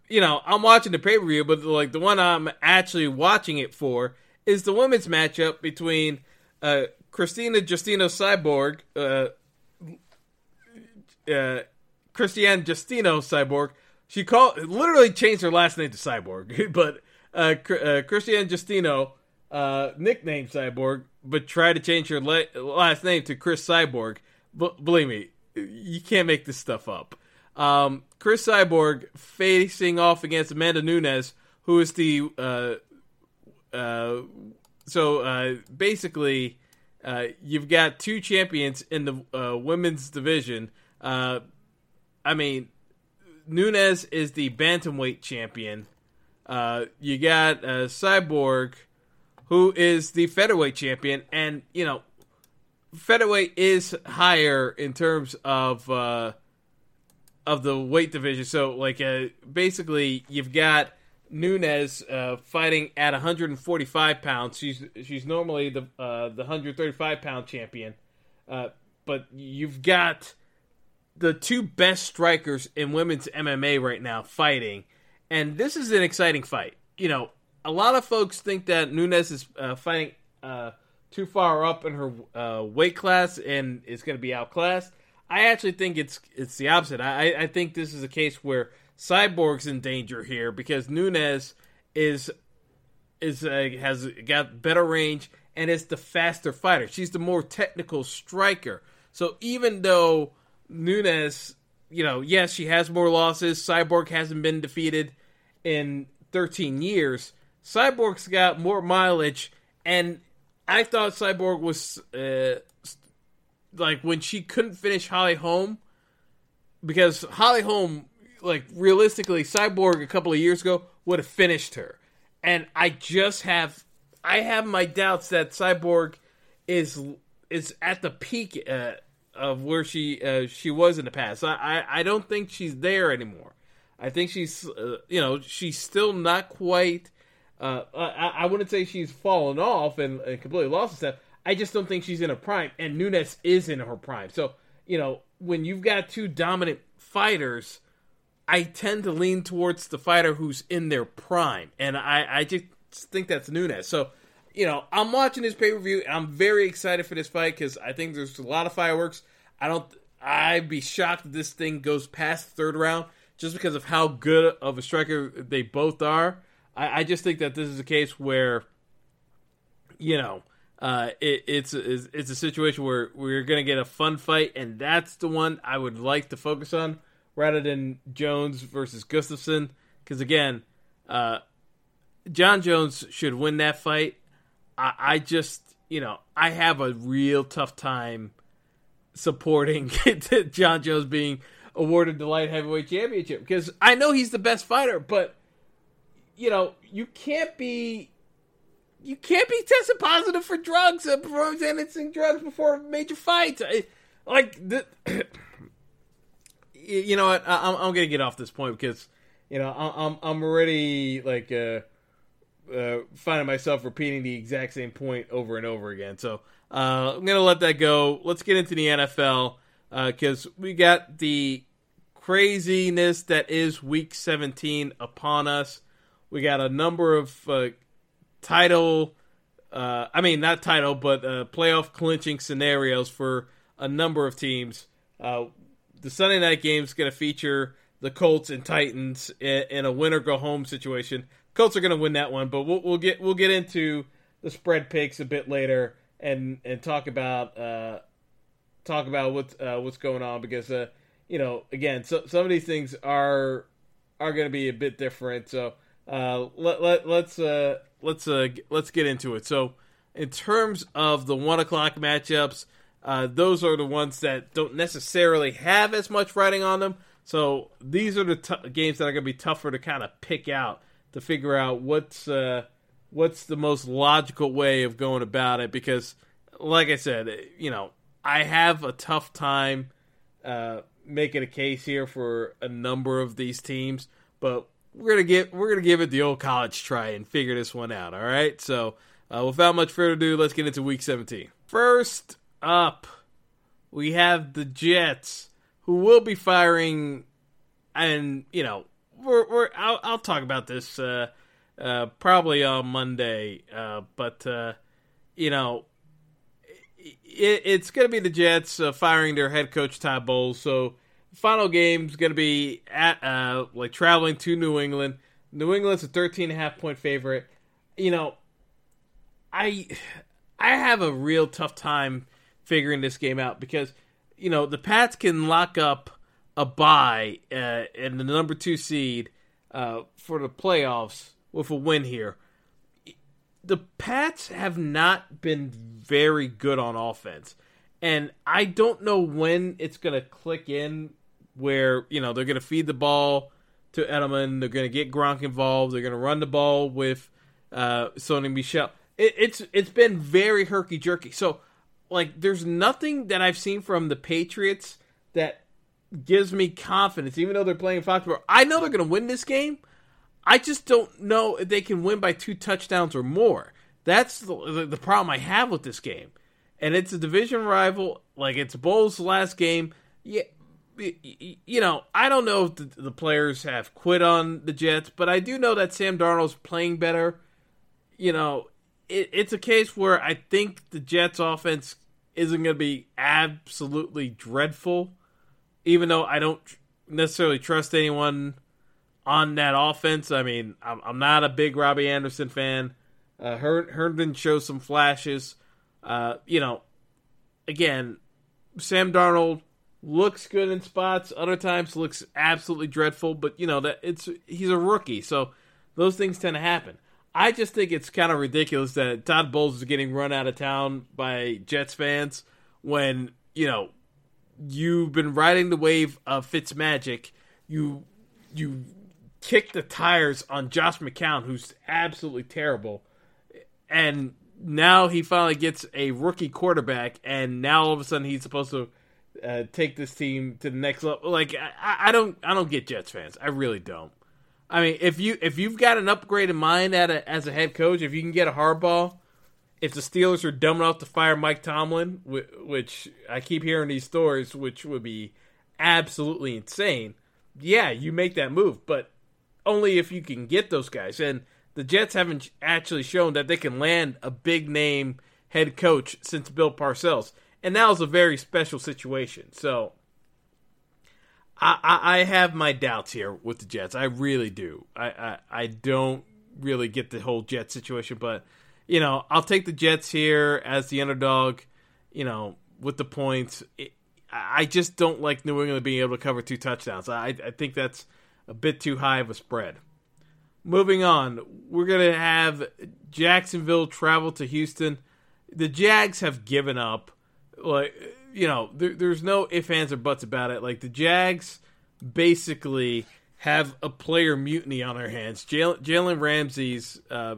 B: you know, I'm watching the pay per view, but like the one I'm actually watching it for is the women's matchup between uh, Christina Justino Cyborg, uh, uh, Cristiane Justino Cyborg. She called literally changed her last name to Cyborg, but uh, uh, Cristiane Justino, uh, nicknamed Cyborg, but try to change your la- last name to Cris Cyborg. But believe me, you can't make this stuff up. Um, Cris Cyborg facing off against Amanda Nunes, who is the uh, uh, so uh, basically, uh, you've got two champions in the uh, women's division. Uh, I mean, Nunes is the bantamweight champion. You got Cyborg, who is the featherweight champion, and you know, featherweight is higher in terms of uh, of the weight division. So, like, basically, you've got Nunes uh, fighting at 145 pounds. She's she's normally the uh, the 135 pound champion, uh, but you've got the two best strikers in women's MMA right now fighting, and this is an exciting fight. You know, a lot of folks think that Nunes is uh, fighting uh, too far up in her uh, weight class and is going to be outclassed. I actually think it's it's the opposite. I, I think this is a case where Cyborg's in danger here because Nunes is is has got better range and is the faster fighter. She's the more technical striker. So even though Nunes, you know, yes, she has more losses. Cyborg hasn't been defeated in 13 years. Cyborg's got more mileage, and I thought Cyborg was uh, like when she couldn't finish Holly Holm because Holly Holm like realistically, Cyborg a couple of years ago would have finished her, and I just have I have my doubts that Cyborg is is at the peak uh, of where she uh, she was in the past. I, I, I don't think she's there anymore. I think she's uh, you know she's still not quite. Uh, I, I wouldn't say she's fallen off and, and completely lost step. I just don't think she's in her prime, and Nunes is in her prime. So you know when you've got two dominant fighters I tend to lean towards the fighter who's in their prime, and I, I just think that's Nunes. So, you know, I'm watching this pay per view, and I'm very excited for this fight because I think there's a lot of fireworks. I don't, I'd be shocked if this thing goes past the third round just because of how good of a striker they both are. I, I just think that this is a case where, you know, uh, it, it's, it's it's a situation where we're going to get a fun fight, and that's the one I would like to focus on rather than Jones versus Gustafsson. Because again, uh, Jon Jones should win that fight. I, I just, you know, I have a real tough time supporting Jon Jones being awarded the light heavyweight championship because I know he's the best fighter, but you know, you can't be you can't be tested positive for drugs, uh, performance enhancing drugs before major fights. I, like, the, you know what? I, am gonna get off this point because you know I'm I'm already like uh, uh, finding myself repeating the exact same point over and over again. So uh, I'm gonna let that go. Let's get into the NFL because uh, we got the craziness that is Week 17 upon us. We got a number of uh, title, uh, I mean, not title, but uh, playoff clinching scenarios for a number of teams. Uh, the Sunday night game is going to feature the Colts and Titans in, in a win or go home situation. Colts are going to win that one, but we'll, we'll, get we'll get into the spread picks a bit later and and talk about uh, talk about what's uh, what's going on because uh, you know again so, some of these things are are going to be a bit different. So uh, let, let let's uh, let's uh, let's get into it. So, in terms of the one o'clock matchups, uh, those are the ones that don't necessarily have as much writing on them. So these are the t- games that are going to be tougher to kind of pick out to figure out what's uh, what's the most logical way of going about it. Because, like I said, you know, I have a tough time uh, making a case here for a number of these teams, but we're gonna get we're gonna give it the old college try and figure this one out. All right. So uh, without much further ado, let's get into Week 17. First up, we have the Jets, who will be firing, and you know we're we're I'll, I'll talk about this uh, uh, probably on Monday, uh, but uh, you know. It, it's going to be the Jets uh, firing their head coach Todd Bowles, so final game is going to be at uh, like traveling to New England. New England's a 13 and a half point favorite. You know, I I have a real tough time figuring this game out because you know the Pats can lock up a bye uh, and the number two seed uh, for the playoffs with a win here. The Pats have not been very good on offense, and I don't know when it's going to click in where you know they're going to feed the ball to Edelman. They're going to get Gronk involved. They're going to run the ball with uh, Sony Michel. It, it's it's been very herky jerky. So like, there's nothing that I've seen from the Patriots that gives me confidence, even though they're playing Foxborough. I know they're going to win this game. I just don't know if they can win by two touchdowns or more. That's the, the problem I have with this game. And it's a division rival. Like, it's Bowles' last game. Yeah, you know, I don't know if the, the, players have quit on the Jets, but I do know that Sam Darnold's playing better. You know, it, it's a case where I think the Jets' offense isn't going to be absolutely dreadful, even though I don't necessarily trust anyone on that offense. I mean, I'm, I'm not a big Robbie Anderson fan. Uh, Her- Herndon shows some flashes. Uh, you know, again, Sam Darnold looks good in spots, other times looks absolutely dreadful. But you know that it's he's a rookie, so those things tend to happen. I just think it's kind of ridiculous that Todd Bowles is getting run out of town by Jets fans when you know you've been riding the wave of Fitzmagic. You you kick the tires on Josh McCown, who's absolutely terrible, and now he finally gets a rookie quarterback, and now all of a sudden he's supposed to uh, take this team to the next level. Like I, I don't I don't get Jets fans. I really don't. I mean, if you if you've got an upgrade in mind at a, as a head coach, if you can get a Harbaugh, if the Steelers are dumb enough to fire Mike Tomlin, which I keep hearing these stories, which would be absolutely insane. Yeah, you make that move, but only if you can get those guys. And the Jets haven't actually shown that they can land a big name head coach since Bill Parcells and that was a very special situation. So I, I, I have my doubts here with the Jets. I really do. I, I, I don't really get the whole Jet situation, but you know, I'll take the Jets here as the underdog. You know, with the points. It, I just don't like New England being able to cover two touchdowns. I, I think that's a bit too high of a spread. Moving on, we're going to have Jacksonville travel to Houston. The Jags have given up. Like, you know, there, there's no ifs, ands, or buts about it. Like, the Jags basically have a player mutiny on their hands. Jalen Ramsey's uh,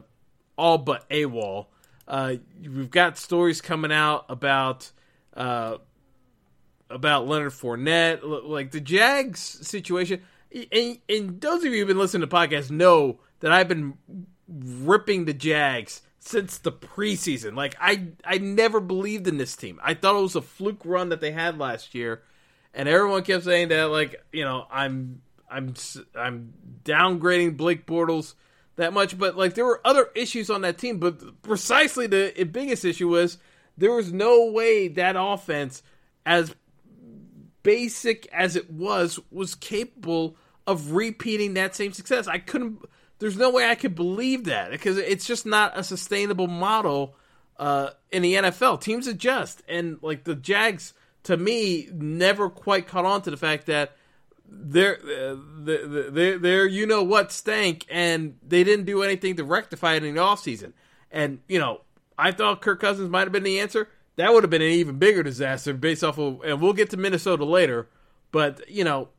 B: all but AWOL. Uh, we've got stories coming out about uh, about Leonard Fournette, like the Jags situation. And, and those of you who've been listening to podcasts know that I've been ripping the Jags since the preseason. Like I, I never believed in this team. I thought it was a fluke run that they had last year, and everyone kept saying that. Like you know, I'm, I'm, I'm downgrading Blake Bortles that much, but like there were other issues on that team. But precisely the biggest issue was there was no way that offense, as basic as it was, was capable of repeating that same success. I couldn't. There's no way I could believe that because it's just not a sustainable model uh, in the NFL. Teams adjust, and like the Jags, to me, never quite caught on to the fact that they're uh, they're, they're you know what stank, and they didn't do anything to rectify it in the offseason. And you know, I thought Kirk Cousins might have been the answer. That would have been an even bigger disaster based off of, and we'll get to Minnesota later. But you know,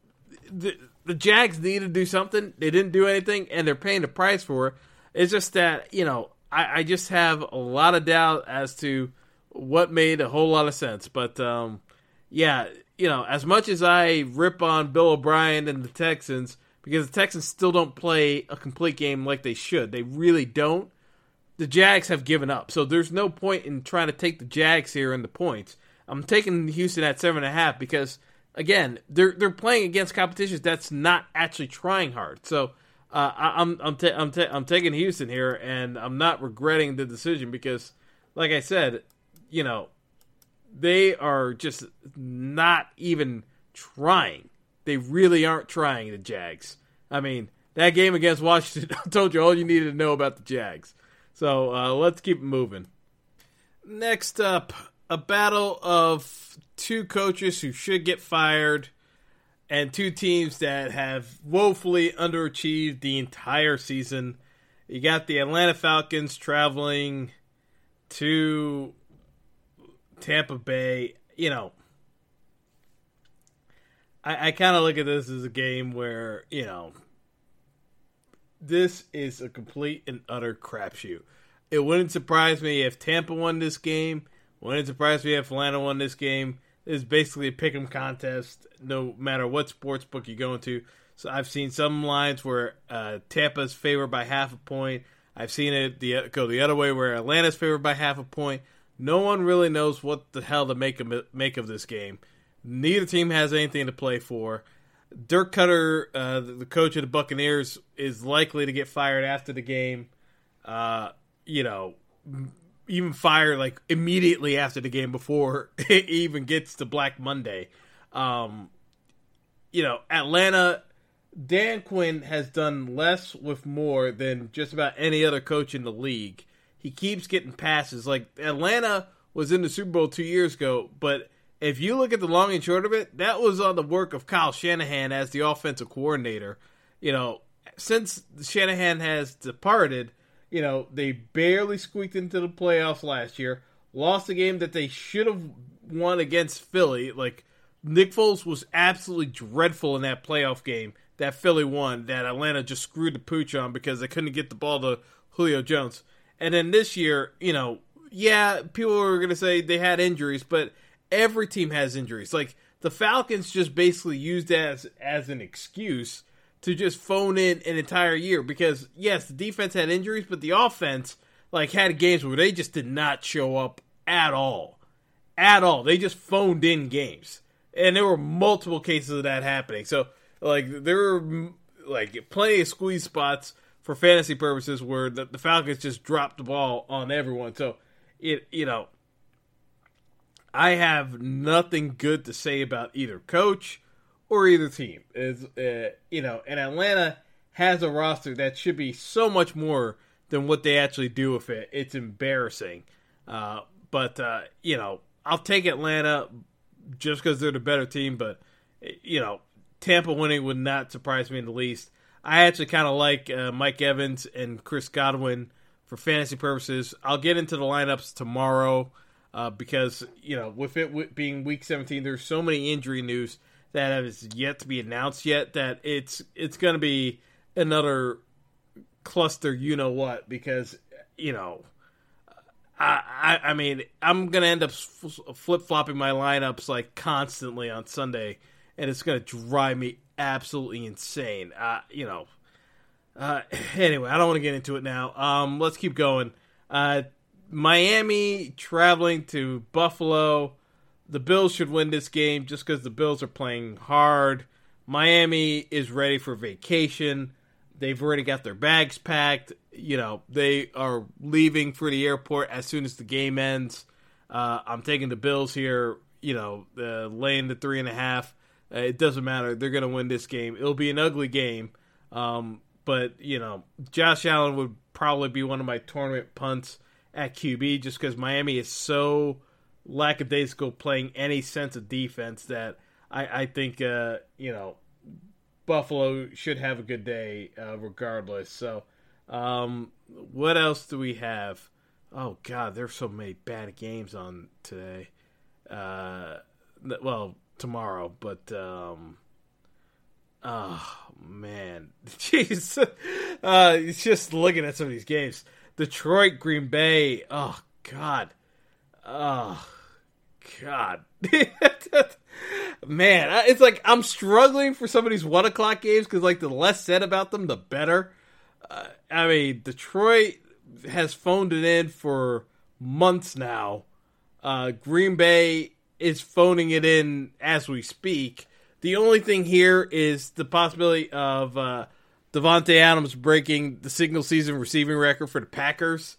B: the the Jags need to do something. They didn't do anything, and they're paying the price for it. It's just that you know, I, I just have a lot of doubt as to what made a whole lot of sense. But um, yeah, you know, as much as I rip on Bill O'Brien and the Texans because the Texans still don't play a complete game like they should. They really don't the Jags have given up. So there's no point in trying to take the Jags here in the points. I'm taking Houston at seven and a half because again, they're they're playing against competitions that's not actually trying hard. So uh, I, am I'm ta- I'm, ta- I'm taking Houston here, and I'm not regretting the decision because, like I said, you know, they are just not even trying. They really aren't trying the Jags. I mean, that game against Washington told you all you needed to know about the Jags. So uh, let's keep moving. Next up, a battle of two coaches who should get fired and two teams that have woefully underachieved the entire season. You got the Atlanta Falcons traveling to Tampa Bay. You know, I, I kind of look at this as a game where, you know, this is a complete and utter crapshoot. It wouldn't surprise me if Tampa won this game. Wouldn't surprise me if Atlanta won this game. It's basically a pick 'em contest, no matter what sports book you go into. So I've seen some lines where uh, Tampa's favored by half a point. I've seen it the, go the other way where Atlanta's favored by half a point. No one really knows what the hell to make of, make of this game. Neither team has anything to play for. Dirk Koetter, uh, the coach of the Buccaneers, is likely to get fired after the game. Uh, you know, even fire like immediately after the game before it even gets to Black Monday. Um, you know, Atlanta, Dan Quinn has done less with more than just about any other coach in the league. He keeps getting passes. Like Atlanta was in the Super Bowl two years ago, but if you look at the long and short of it, that was on the work of Kyle Shanahan as the offensive coordinator. You know, since Shanahan has departed, you know, they barely squeaked into the playoffs last year, lost a game that they should have won against Philly. Like, Nick Foles was absolutely dreadful in that playoff game that Philly won, that Atlanta just screwed the pooch on because they couldn't get the ball to Julio Jones. And then this year, you know, yeah, people are going to say they had injuries, but every team has injuries. Like the Falcons just basically used as as an excuse to just phone in an entire year because yes, the defense had injuries, but the offense like had games where they just did not show up at all. At all. They just phoned in games. And there were multiple cases of that happening. So like there were like plenty of squeeze spots for fantasy purposes where the, the Falcons just dropped the ball on everyone. So it you know I have nothing good to say about either coach or either team. Is uh, you know, and Atlanta has a roster that should be so much more than what they actually do with it. It's embarrassing. Uh, but uh, you know, I'll take Atlanta just because they're the better team. But you know, Tampa winning would not surprise me in the least. I actually kind of like uh, Mike Evans and Chris Godwin for fantasy purposes. I'll get into the lineups tomorrow uh, because you know, with it being Week 17, there's so many injury news that has yet to be announced yet that it's it's going to be another cluster. You know what? Because you know. I, I, I mean, I'm gonna end up flip flopping my lineups like constantly on Sunday, and it's gonna drive me absolutely insane. Uh, you know. Uh, anyway, I don't want to get into it now. Um, let's keep going. Uh, Miami traveling to Buffalo. The Bills should win this game just because the Bills are playing hard. Miami is ready for vacation. They've already got their bags packed. You know, they are leaving for the airport as soon as the game ends. Uh, I'm taking the Bills here. You know, uh, laying the three and a half. Uh, it doesn't matter. They're going to win this game. It'll be an ugly game. Um, but, you know, Josh Allen would probably be one of my tournament punts at QB just because Miami is so lackadaisical playing any sense of defense that I, I think, uh, you know, Buffalo should have a good day uh, regardless. So, um, what else do we have? Oh, God, there's so many bad games on today. Uh, well, tomorrow, but um, oh man, jeez, uh, it's just looking at some of these games. Detroit, Green Bay. Oh God, oh God, man, it's like I'm struggling for some of these one o'clock games because like the less said about them, the better. Uh, I mean, Detroit has phoned it in for months now. Uh, Green Bay is phoning it in as we speak. The only thing here is the possibility of uh, Adams breaking the single season receiving record for the Packers.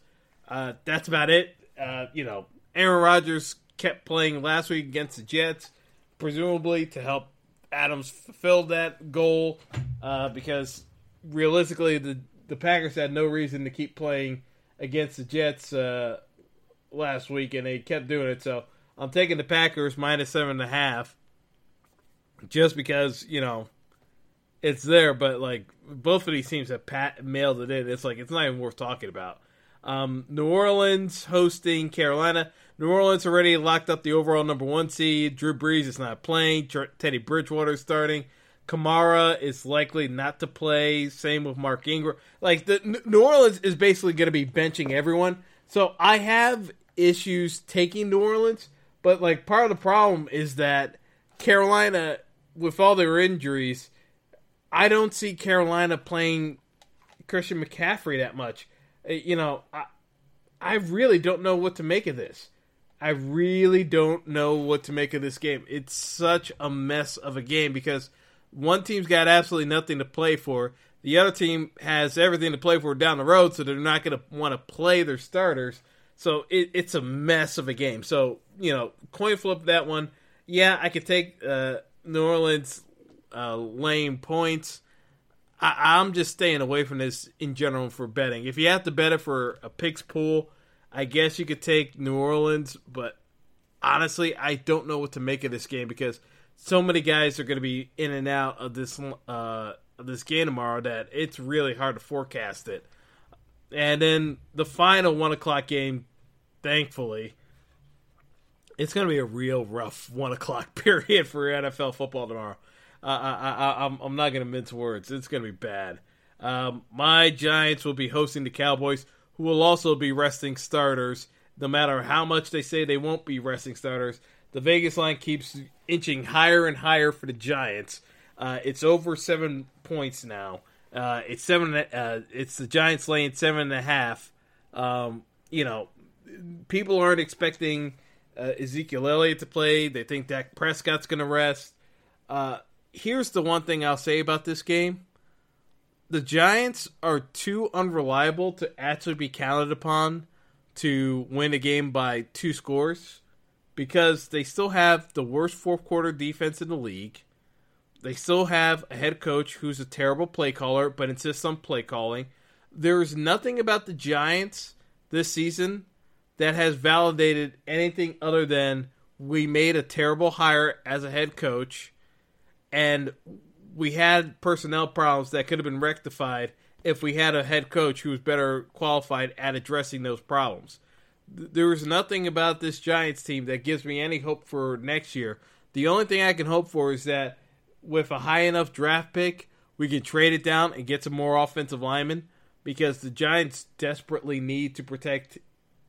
B: Uh, that's about it. Uh, you know, Aaron Rodgers kept playing last week against the Jets, presumably to help Adams fulfill that goal, uh, because realistically, the the Packers had no reason to keep playing against the Jets uh, last week, and they kept doing it. So I'm taking the Packers minus seven and a half, just because you know it's there. But like both of these teams have pat mailed it in. It's like it's not even worth talking about. Um, New Orleans hosting Carolina. New Orleans already locked up the overall number one seed. Drew Brees is not playing. Teddy Bridgewater is starting. Kamara is likely not to play. Same with Mark Ingram. Like the New Orleans is basically going to be benching everyone. So I have issues taking New Orleans but like part of the problem is that Carolina, with all their injuries, I don't see Carolina playing Christian McCaffrey that much. Uh, you know, I, I really don't know what to make of this. I really don't know what to make of this game. It's such a mess of a game because one team's got absolutely nothing to play for. The other team has everything to play for down the road, so they're not going to want to play their starters. So it, it's a mess of a game. So you know, coin flip that one. Yeah, I could take uh, New Orleans uh, lane points. I, am just staying away from this in general for betting. If you have to bet it for a picks pool, I guess you could take New Orleans. But honestly, I don't know what to make of this game because so many guys are going to be in and out of this uh, of this game tomorrow that it's really hard to forecast it. And then the final one o'clock game, thankfully, it's going to be a real rough one o'clock period for NFL football tomorrow. Uh, I, am I'm, I'm not going to mince words. It's going to be bad. Um, my Giants will be hosting the Cowboys, who will also be resting starters. No matter how much they say they won't be resting starters, the Vegas line keeps inching higher and higher for the Giants. Uh, it's over seven points now. Uh, it's seven. Uh, it's the Giants laying seven and a half. Um, you know, people aren't expecting uh, Ezekiel Elliott to play. They think Dak Prescott's going to rest. Uh, here's the one thing I'll say about this game: the Giants are too unreliable to actually be counted upon to win a game by two scores because they still have the worst fourth quarter defense in the league. They still have a head coach who's a terrible play caller, but insists on play calling. There's nothing about the Giants this season that has validated anything other than we made a terrible hire as a head coach and we had personnel problems that could have been rectified if we had a head coach who was better qualified at addressing those problems. There is nothing about this Giants team that gives me any hope for next year. The only thing I can hope for is that with a high enough draft pick, we can trade it down and get some more offensive linemen because the Giants desperately need to protect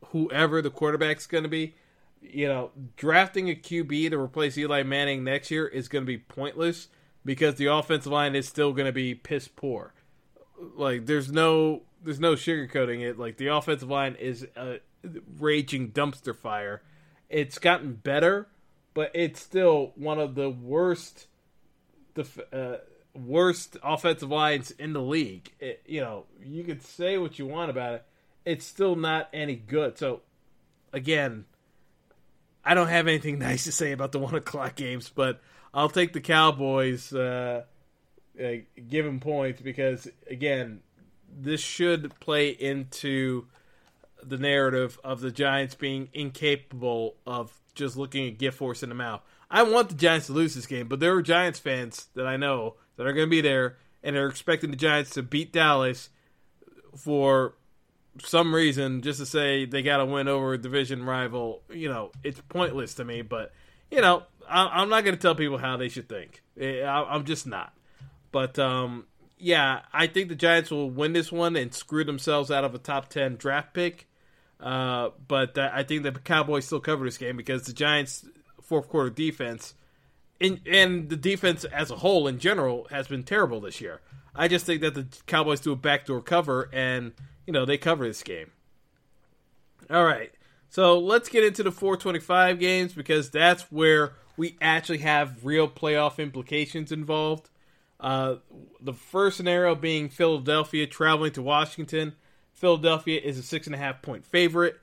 B: whoever the quarterback's going to be. You know, drafting a QB to replace Eli Manning next year is going to be pointless because the offensive line is still going to be piss poor. Like there's no there's no sugarcoating it. Like the offensive line is a raging dumpster fire. It's gotten better, but it's still one of the worst the uh, worst offensive lines in the league. It, you know, you could say what you want about it. It's still not any good. So again, I don't have anything nice to say about the one o'clock games, but I'll take the Cowboys uh, uh, given points because again, this should play into the narrative of the Giants being incapable of just looking at gift horse in the mouth. I want the Giants to lose this game, but there are Giants fans that I know that are going to be there and are expecting the Giants to beat Dallas for some reason just to say they got to win over a division rival. You know, it's pointless to me, but you know, I, am not going to tell people how they should think. Eh, I, am just not. But um, yeah, I think the Giants will win this one and screw themselves out of a top ten draft pick. Uh, but I think the Cowboys still cover this game because the Giants' fourth quarter defense, in, and the defense as a whole in general, has been terrible this year. I just think that the Cowboys do a backdoor cover and you know they cover this game. All right. So let's get into the 425 games because that's where we actually have real playoff implications involved. Uh, the first scenario being Philadelphia traveling to Washington. Philadelphia is a six and a half point favorite.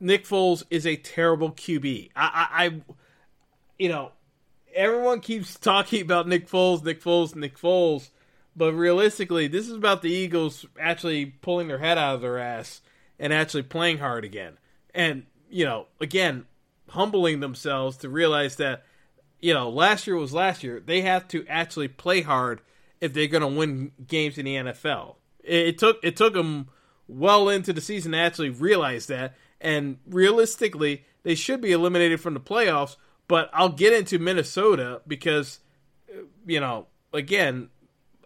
B: Nick Foles is a terrible QB. I, I, I you know, everyone keeps talking about Nick Foles, Nick Foles, Nick Foles, but realistically, this is about the Eagles actually pulling their head out of their ass and actually playing hard again and you know, again, humbling themselves to realize that you know last year was last year. They have to actually play hard if they're going to win games in the NFL. It, it took it took them well into the season to actually realize that, and realistically, they should be eliminated from the playoffs. But I'll get into Minnesota because you know, again,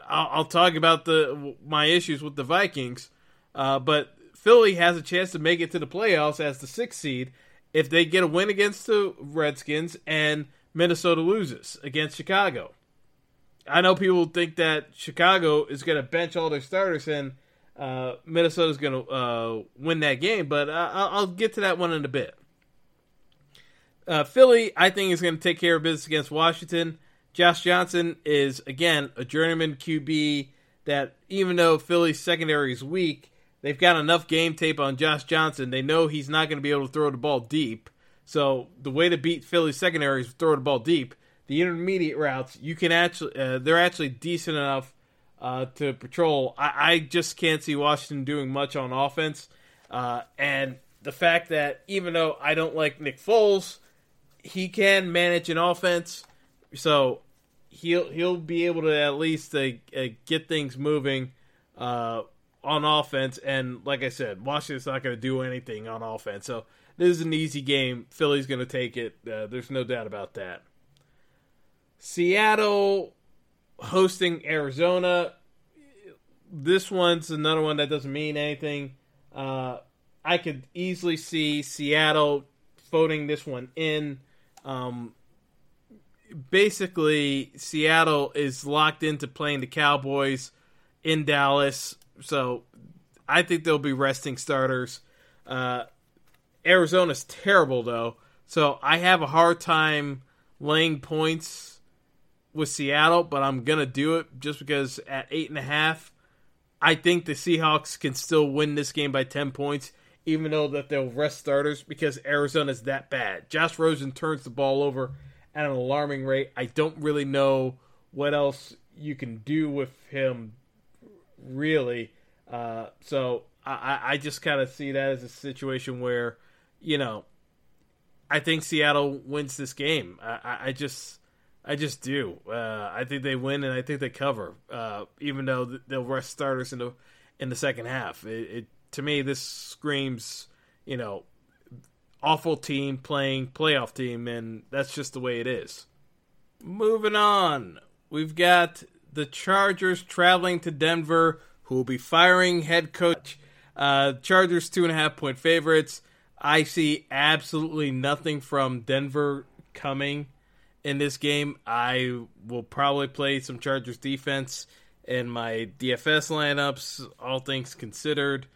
B: I'll, I'll talk about the my issues with the Vikings. Uh, but Philly has a chance to make it to the playoffs as the sixth seed if they get a win against the Redskins and Minnesota loses against Chicago. I know people think that Chicago is going to bench all their starters and uh, Minnesota is going to uh, win that game, but uh, I'll get to that one in a bit. Uh, Philly, I think, is going to take care of business against Washington. Josh Johnson is, again, a journeyman QB that, even though Philly's secondary is weak, they've got enough game tape on Josh Johnson. They know he's not going to be able to throw the ball deep. So the way to beat Philly's secondary is throw the ball deep. The intermediate routes, you can actually, uh, they're actually decent enough uh, to patrol. I, I, just can't see Washington doing much on offense. Uh, and the fact that even though I don't like Nick Foles, he can manage an offense. So he'll he'll be able to at least uh, get things moving uh, on offense, and like I said, Washington's not going to do anything on offense. So this is an easy game. Philly's going to take it. Uh, there's no doubt about that. Seattle hosting Arizona. This one's another one that doesn't mean anything. Uh, I could easily see Seattle voting this one in. Um, basically, Seattle is locked into playing the Cowboys in Dallas so I think they'll be resting starters. Uh, Arizona's terrible though, so I have a hard time laying points with Seattle, but I'm gonna do it just because at eight and a half, I think the Seahawks can still win this game by ten points, even though that they'll rest starters because Arizona's that bad. Josh Rosen turns the ball over at an alarming rate. I don't really know what else you can do with him, really. Uh, so I, I just kind of see that as a situation where, you know, I think Seattle wins this game. I, I just, I just do. Uh, I think they win, and I think they cover. Uh, even though they'll rest starters in the in the second half. It, it to me this screams, you know, awful team playing playoff team, and that's just the way it is. Moving on, we've got the Chargers traveling to Denver, who will be firing head coach. Uh, Chargers two and a half point favorites. I see absolutely nothing from Denver coming in this game. I will probably play some Chargers defense in my DFS lineups, all things considered.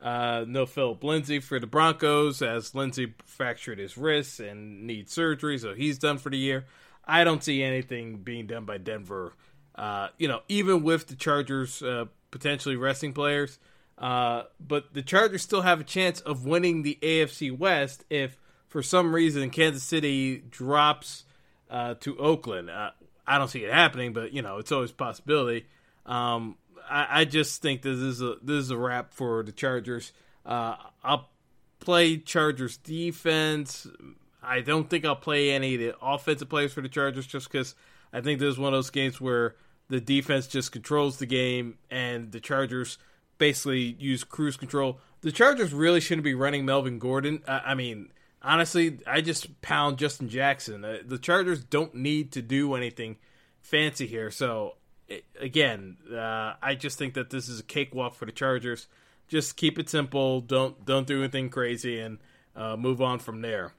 B: Uh, no Philip Lindsay for the Broncos, as Lindsay fractured his wrist and needs surgery, so he's done for the year. I don't see anything being done by Denver. Uh, you know, even with the Chargers uh, potentially resting players, uh, but the Chargers still have a chance of winning the AFC West if, for some reason, Kansas City drops uh, to Oakland. Uh, I don't see it happening, but you know, it's always a possibility. Um, I, I, just think this is a this is a wrap for the Chargers. I'll play Chargers defense. I don't think I'll play any of the offensive players for the Chargers just because I think this is one of those games where the defense just controls the game and the Chargers basically use cruise control. The Chargers really shouldn't be running Melvin Gordon. I, I mean, honestly, I just pound Justin Jackson. Uh, the Chargers don't need to do anything fancy here. So again, uh, I just think that this is a cakewalk for the Chargers. Just keep it simple. Don't don't do anything crazy, and uh, move on from there.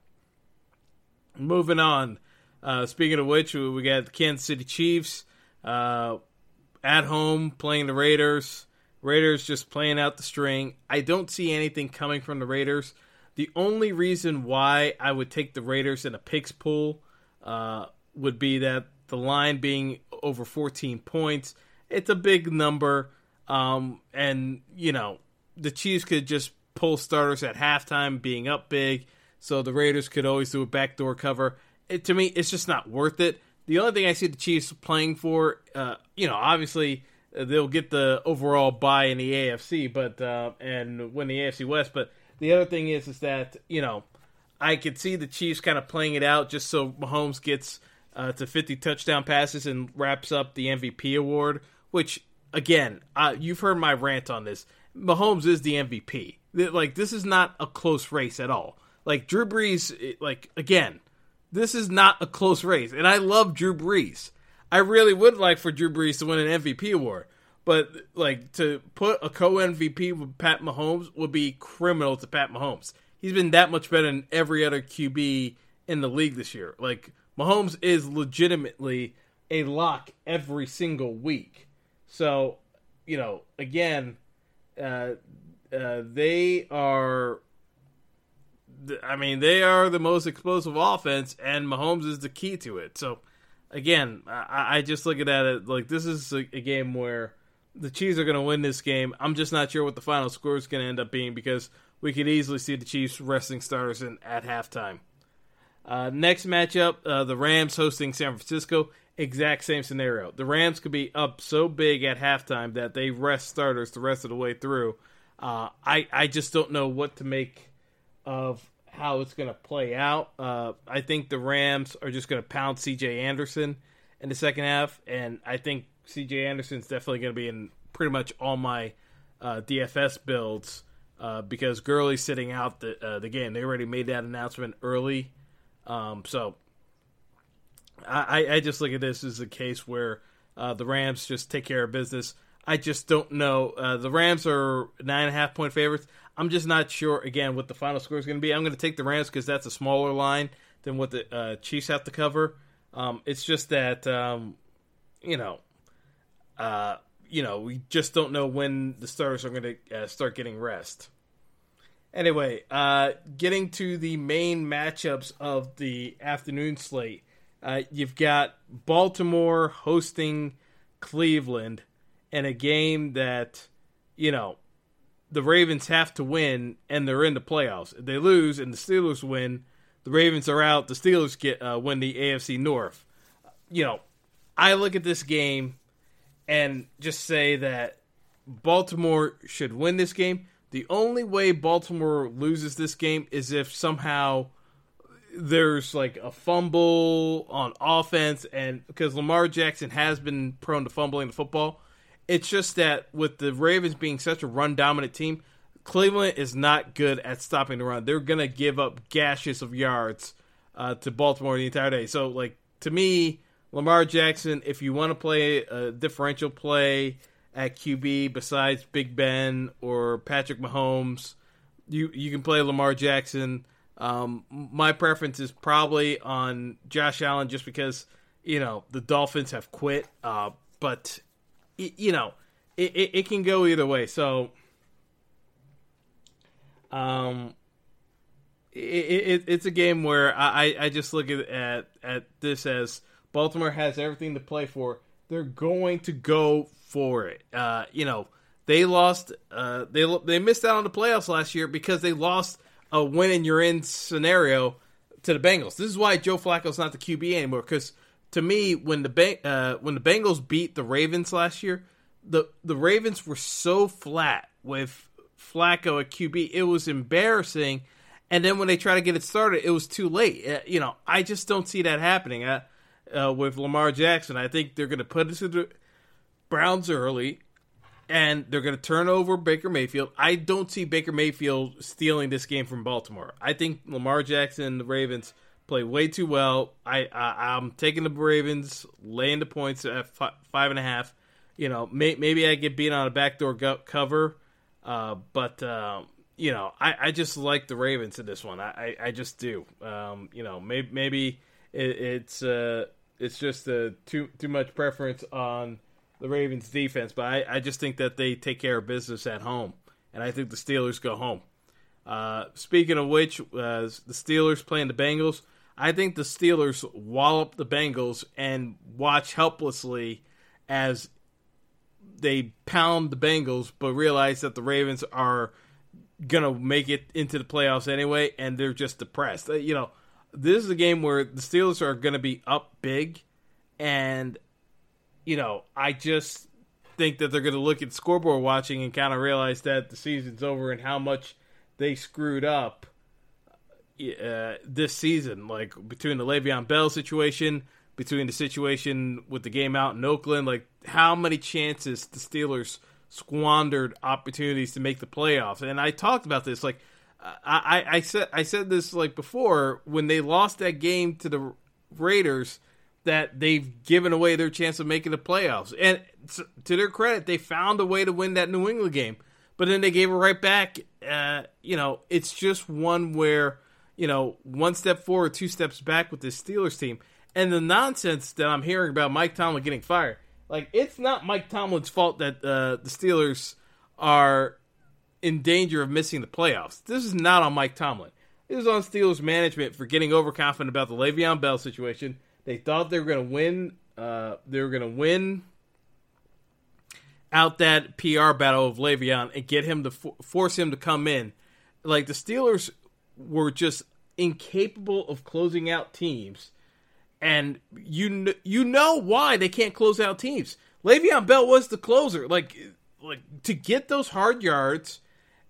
B: Moving on. Uh, speaking of which, we got the Kansas City Chiefs uh, at home playing the Raiders. Raiders just playing out the string. I don't see anything coming from the Raiders. The only reason why I would take the Raiders in a picks pool uh, would be that the line being over 14 points. It's a big number. Um, and, you know, the Chiefs could just pull starters at halftime being up big. So the Raiders could always do a backdoor cover. It, to me, it's just not worth it. The only thing I see the Chiefs playing for, uh, you know, obviously uh, they'll get the overall bye in the AFC, but uh, and win the AFC West. But the other thing is, is that you know, I could see the Chiefs kind of playing it out just so Mahomes gets uh, to 50 touchdown passes and wraps up the MVP award. Which, again, you've heard my rant on this. Mahomes is the MVP. Like this is not a close race at all. Like Drew Brees, like again, this is not a close race, and I love Drew Brees. I really would like for Drew Brees to win an MVP award, but like to put a co MVP with Pat Mahomes would be criminal to Pat Mahomes. He's been that much better than every other QB in the league this year. Like Mahomes is legitimately a lock every single week. So, you know, again, uh, uh, they are. I mean, they are the most explosive offense, and Mahomes is the key to it. So, again, I, I just look at it like this is a, a game where the Chiefs are going to win this game. I'm just not sure what the final score is going to end up being because we could easily see the Chiefs resting starters in at halftime. Uh, next matchup, uh, the Rams hosting San Francisco. Exact same scenario. The Rams could be up so big at halftime that they rest starters the rest of the way through. Uh, I I just don't know what to make of how it's going to play out. Uh, I think the Rams are just going to pound C.J. Anderson in the second half, and I think C.J. Anderson is definitely going to be in pretty much all my uh, DFS builds uh, because Gurley's sitting out the the game. They already made that announcement early um, so I, I just look at this as a case where uh, the Rams just take care of business. I just don't know. Uh, the Rams are nine and a half point favorites. I'm just not sure again what the final score is going to be. I'm going to take the Rams because that's a smaller line than what the uh, Chiefs have to cover. Um, it's just that um, you know, uh, you know, we just don't know when the starters are going to uh, start getting rest. Anyway, uh, getting to the main matchups of the afternoon slate, uh, you've got Baltimore hosting Cleveland in a game that, you know, the Ravens have to win and they're in the playoffs. If they lose and the Steelers win, the Ravens are out. The Steelers get uh, win the AFC North. You know, I look at this game and just say that Baltimore should win this game. The only way Baltimore loses this game is if somehow there's like a fumble on offense, and because Lamar Jackson has been prone to fumbling the football, it's just that with the Ravens being such a run dominant team, Cleveland is not good at stopping the run. They're gonna give up gashes of yards uh, to Baltimore the entire day. So, like to me, Lamar Jackson, if you want to play a differential play at QB besides Big Ben or Patrick Mahomes, you you can play Lamar Jackson. Um, my preference is probably on Josh Allen just because you know the Dolphins have quit, uh, but you know it, it, it, can go either way. So, um, it, it's a game where I, I just look at, at at this as Baltimore has everything to play for. They're going to go for it. Uh, you know, they lost. Uh, they they missed out on the playoffs last year because they lost a win and you're in scenario to the Bengals. This is why Joe Flacco's not the QB anymore. Because to me, when the uh, when the Bengals beat the Ravens last year, the the Ravens were so flat with Flacco at QB, it was embarrassing. And then when they try to get it started, it was too late. Uh, you know, I just don't see that happening uh, uh with Lamar Jackson. I think they're going to put it to the Browns early and they're going to turn over Baker Mayfield. I don't see Baker Mayfield stealing this game from Baltimore. I think Lamar Jackson, the Ravens, play way too well. I, I am taking the Ravens, laying the points at five, and a half. You know, may, maybe I get beat on a backdoor cover, uh, but uh, you know, I, I just like the Ravens in this one. I, I, I just do. Um, you know, maybe maybe it, it's uh, it's just uh, too too much preference on the Ravens defense, but I, I just think that they take care of business at home, and I think the Steelers go home. Uh, speaking of which, uh, the Steelers playing the Bengals. I think the Steelers wallop the Bengals and watch helplessly as they pound the Bengals, but realize that the Ravens are gonna make it into the playoffs anyway, and they're just depressed. Uh, you know, this is a game where the Steelers are gonna be up big, and you know, I just think that they're to look at scoreboard watching and kind of realize that the season's over and how much they screwed up uh, this season. Like between the Le'Veon Bell situation, between the situation with the game out in Oakland, like how many chances the Steelers squandered opportunities to make the playoffs. And I talked about this, like I, I, I said I said this like before when they lost that game to the Raiders that they've given away their chance of making the playoffs. And to their credit, they found a way to win that New England game, but then they gave it right back. Uh, you know, it's just one where you know one step forward, two steps back with this Steelers team. And the nonsense that I'm hearing about Mike Tomlin getting fired, like it's not Mike Tomlin's fault that uh, the Steelers are in danger of missing the playoffs. This is not on Mike Tomlin. This is on Steelers management for getting overconfident about the Le'Veon Bell situation they thought they were going to win. Uh, they were going to win out that PR battle of Le'Veon and get him to for- force him to come in. Like the Steelers were just incapable of closing out teams, and you kn- you know why they can't close out teams. Le'Veon Bell was the closer. Like like to get those hard yards,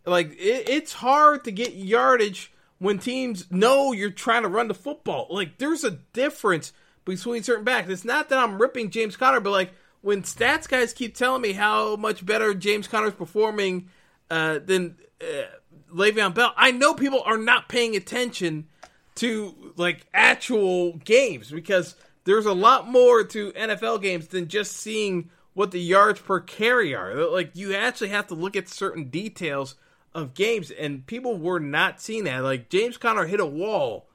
B: like it, it's hard to get yardage when teams know you're trying to run the football. Like there's a difference between certain backs. It's not that I'm ripping James Conner, but like when stats guys keep telling me how much better James Conner's performing uh, than uh, Le'Veon Bell, I know people are not paying attention to like actual games because there's a lot more to NFL games than just seeing what the yards per carry are. Like you actually have to look at certain details of games, and people were not seeing that. Like James Conner hit a wall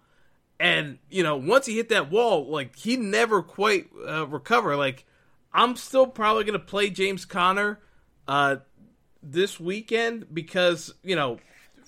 B: and you know once he hit that wall like he never quite uh, recover like i'm still probably to play james conner uh, this weekend because you know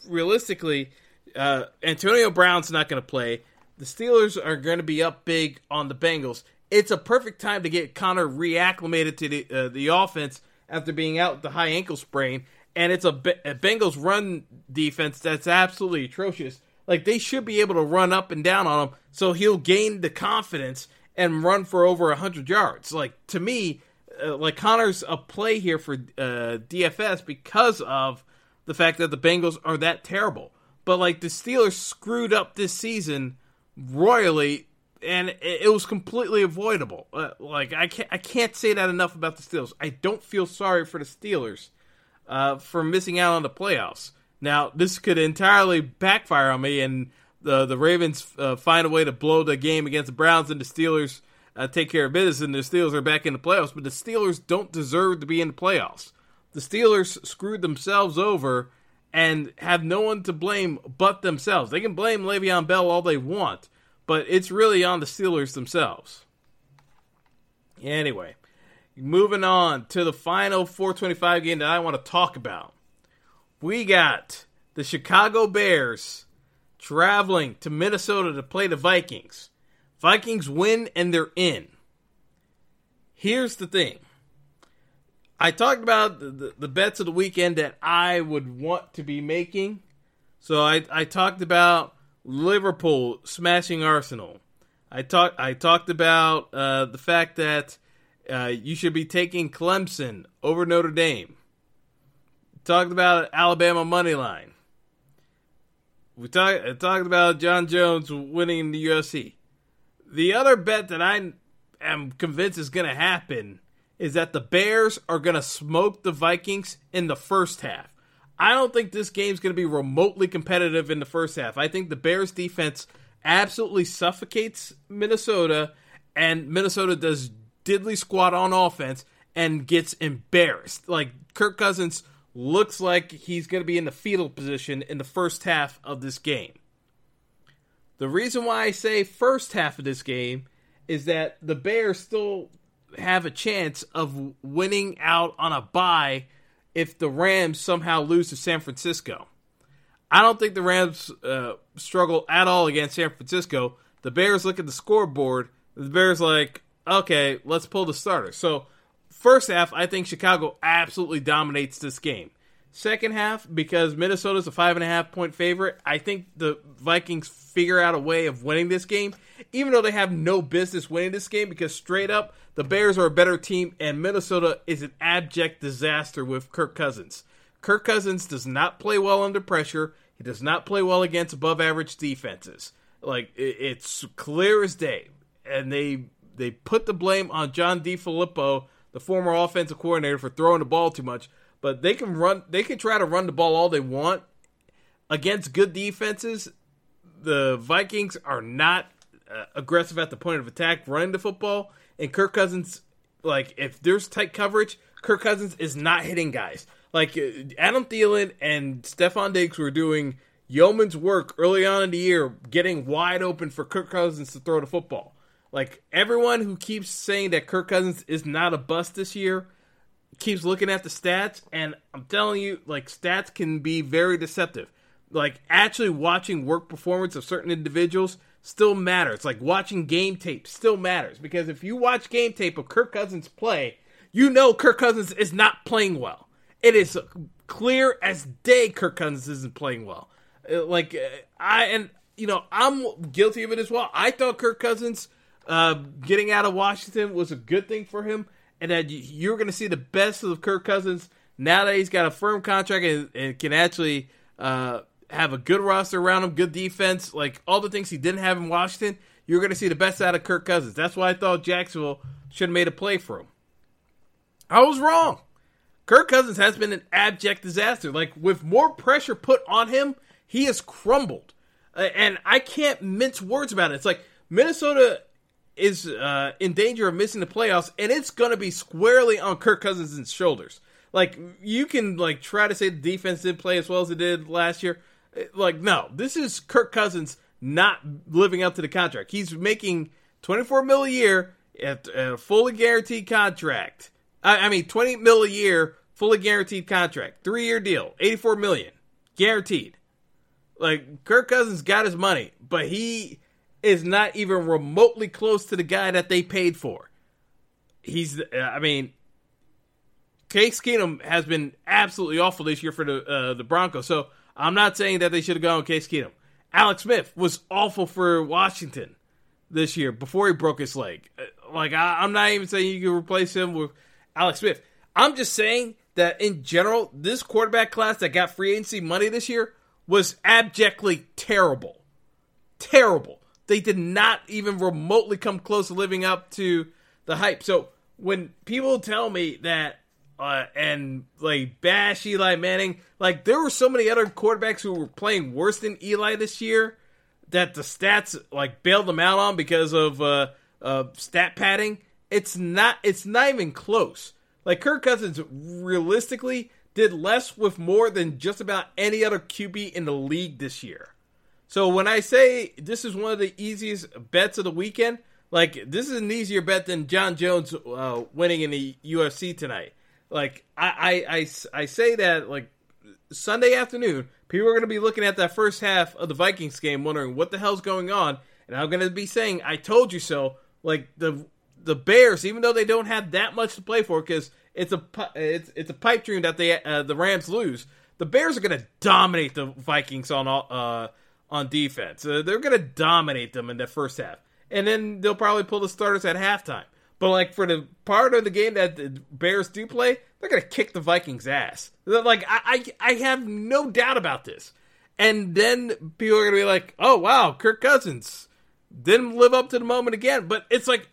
B: realistically uh, antonio brown's not going to play. The steelers are going to be up big on the bengals. It's a perfect time to get conner reacclimated to the, uh, the offense after being out with the high ankle sprain. And it's a, bengals run defense that's absolutely atrocious. Like they should be able to run up and down on him, so he'll gain the confidence and run for over 100 yards. Like, to me, uh, like Conner's a play here for uh, DFS because of the fact that the Bengals are that terrible. But, like, the Steelers screwed up this season royally and it, was completely avoidable. Uh, like I can't, I can't say that enough about the Steelers. I don't feel sorry for the Steelers uh, for missing out on the playoffs. Now this could entirely backfire on me, and the the Ravens uh, find a way to blow the game against the Browns, and the Steelers uh, take care of business, and the Steelers are back in the playoffs. But the Steelers don't deserve to be in the playoffs. The Steelers screwed themselves over and have no one to blame but themselves. They can blame Le'Veon Bell all they want but it's really on the Steelers themselves. Anyway, moving on to the final 425 game that I want to talk about. We got the Chicago Bears traveling to Minnesota to play the Vikings. Vikings win and they're in. Here's the thing. I talked about the, the, the, bets of the weekend that I would want to be making. So I, I talked about Liverpool smashing Arsenal. I talked I talked about uh, the fact that uh, you should be taking Clemson over Notre Dame. Talked about Alabama money line. We talked talked about Jon Jones winning the UFC. The other bet that I am convinced is going to happen is that the Bears are going to smoke the Vikings in the first half. I don't think this game's going to be remotely competitive in the first half. I think the Bears defense absolutely suffocates Minnesota, and Minnesota does diddly squat on offense and gets embarrassed. Like Kirk Cousins looks like he's going to be in the fetal position in the first half of this game. The reason why I say first half of this game is that the Bears still have a chance of winning out on a bye if the Rams somehow lose to San Francisco. I don't think the Rams uh, struggle at all against San Francisco. The Bears look at the scoreboard. The Bears like, okay, let's pull the starter. So first half, I think Chicago absolutely dominates this game. Second half, because Minnesota's a five and a half point favorite, I think the Vikings figure out a way of winning this game, even though they have no business winning this game, because straight up, the Bears are a better team, and Minnesota is an abject disaster with Kirk Cousins. Kirk Cousins does not play well under pressure. He does not play well against above average defenses. Like it's clear as day, and they they put the blame on John DeFilippo, the former offensive coordinator, for throwing the ball too much. But they can run. They can try to run the ball all they want against good defenses. The Vikings are not uh, aggressive at the point of attack, running the football. And Kirk Cousins, like if there's tight coverage, Kirk Cousins is not hitting guys. Like uh, Adam Thielen and Stefon Diggs were doing yeoman's work early on in the year, getting wide open for Kirk Cousins to throw the football. Like everyone who keeps saying that Kirk Cousins is not a bust this year keeps looking at the stats, and I'm telling you, like stats can be very deceptive. Like actually watching work performance of certain individuals still matters. Like watching game tape still matters because if you watch game tape of Kirk Cousins play, you know Kirk Cousins is not playing well. It is clear as day Kirk Cousins isn't playing well. Uh, like uh, I and you know I'm guilty of it as well. I thought Kirk Cousins uh, getting out of Washington was a good thing for him and that you're going to see the best of Kirk Cousins now that he's got a firm contract and, and can actually uh, have a good roster around him, good defense, like all the things he didn't have in Washington. You're going to see the best out of Kirk Cousins. That's why I thought Jacksonville should have made a play for him. I was wrong. Kirk Cousins has been an abject disaster. Like with more pressure put on him, he has crumbled. And I can't mince words about it. It's like Minnesota is uh, in danger of missing the playoffs, and it's going to be squarely on Kirk Cousins' shoulders. Like you can like try to say the defense did play as well as it did last year. Like no, this is Kirk Cousins not living up to the contract. He's making twenty four mil a year at a fully guaranteed contract. I, I mean twenty mil a year, fully guaranteed contract, three year deal, eighty four million guaranteed. Like Kirk Cousins got his money, but he is not even remotely close to the guy that they paid for. He's, uh, I mean, Case Keenum has been absolutely awful this year for the uh, the Broncos. So I'm not saying that they should have gone with Case Keenum. Alex Smith was awful for Washington. this year before he broke his leg. Like I, I'm not even saying you can replace him with Alex Smith. I'm just saying that in general, this quarterback class that got free agency money this year was abjectly terrible. Terrible. They did not even remotely come close to living up to the hype. So when people tell me that uh, and like bash Eli Manning, like there were so many other quarterbacks who were playing worse than Eli this year that the stats like bailed them out on because of uh, uh, stat padding. It's not. It's not even close. Like Kirk Cousins, realistically, did less with more than just about any other QB in the league this year. So when I say this is one of the easiest bets of the weekend, like this is an easier bet than Jon Jones uh, winning in the UFC tonight. Like I, I, I, I say that like Sunday afternoon, people are going to be looking at that first half of the Vikings game, wondering what the hell's going on, and I'm going to be saying, "I told you so." Like the the Bears, even though they don't have that much to play for, because it's a it's it's a pipe dream that they uh, the Rams lose. The Bears are going to dominate the Vikings on uh, on defense. Uh, they're going to dominate them in the first half, and then they'll probably pull the starters at halftime. But like for the part of the game that the Bears do play, they're going to kick the Vikings' ass. like I, I I have no doubt about this. And then people are going to be like, "Oh wow, Kirk Cousins didn't live up to the moment again." But it's like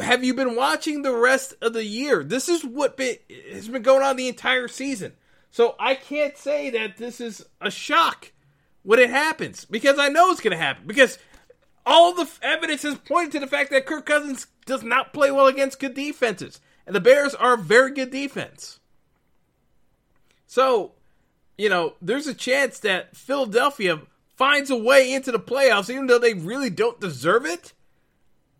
B: have you been watching the rest of the year? This is what been, has been going on the entire season. So I can't say that this is a shock when it happens because I know it's going to happen because all the evidence is pointing to the fact that Kirk Cousins does not play well against good defenses. And the Bears are a very good defense. So, you know, there's a chance that Philadelphia finds a way into the playoffs even though they really don't deserve it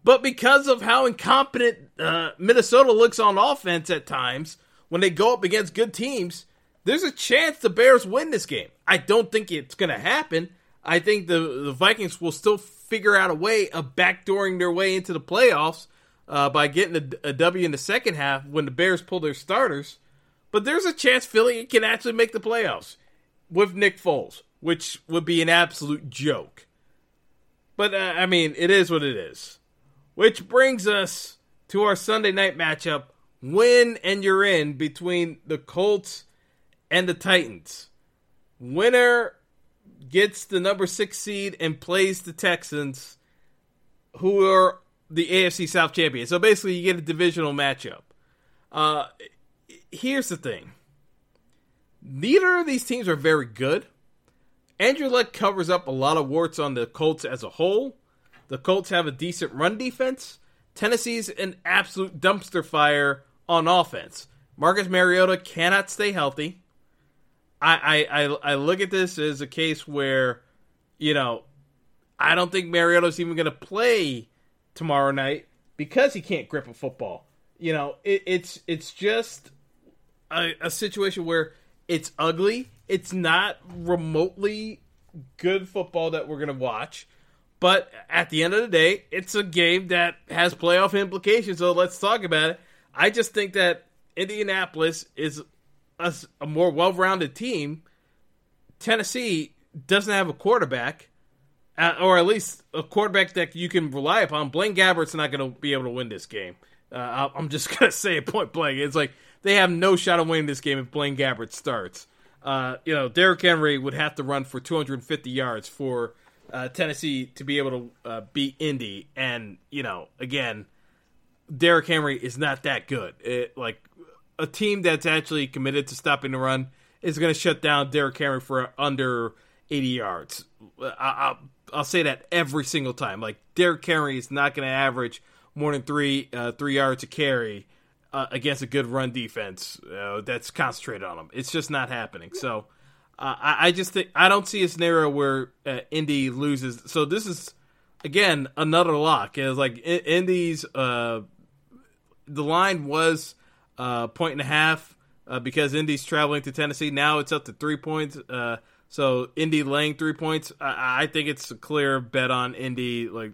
B: but because of how incompetent uh, Minnesota looks on offense at times, when they go up against good teams, there's a chance the Bears win this game. I don't think it's going to happen. I think the, the Vikings will still figure out a way of backdooring their way into the playoffs uh, by getting a, a W in the second half when the Bears pull their starters. But there's a chance Philly can actually make the playoffs with Nick Foles, which would be an absolute joke. But uh, I mean, it is what it is. Which brings us to our Sunday night matchup win and you're in between the Colts and the Titans. Winner gets the number six seed and plays the Texans, who are the AFC South champions. So basically, you get a divisional matchup. Uh, here's the thing neither of these teams are very good. Andrew Luck covers up a lot of warts on the Colts as a whole. The Colts have a decent run defense. Tennessee's an absolute dumpster fire on offense. Marcus Mariota cannot stay healthy. I, I, I, look at this as a case where, you know, I don't think Mariota's even going to play tomorrow night because he can't grip a football. You know, it, it's it's just a, a situation where it's ugly. It's not remotely good football that we're going to watch. But at the end of the day, it's a game that has playoff implications. So let's talk about it. I just think that Indianapolis is a, a more well rounded team. Tennessee doesn't have a quarterback, uh, or at least a quarterback that you can rely upon. Blaine Gabbert's not going to be able to win this game. Uh, I'm just going to say it point blank. It's like they have no shot of winning this game if Blaine Gabbert starts. Uh, you know, Derrick Henry would have to run for 250 yards for uh, Tennessee to be able to uh, beat Indy, and you know, again, Derrick Henry is not that good. It, like a team that's actually committed to stopping the run is going to shut down Derrick Henry for under 80 yards. I, will say that every single time. Like Derrick Henry is not going to average more than three uh, three yards a carry uh, against a good run defense uh, that's concentrated on him. It's just not happening. So. Uh, I, I, just think I don't see a scenario where uh, Indy loses. So this is again another lock. It's like Indy's uh, the line was uh, point and a half uh, because Indy's traveling to Tennessee. Now it's up to three points. Uh, so Indy laying three points. I, I, think it's a clear bet on Indy. Like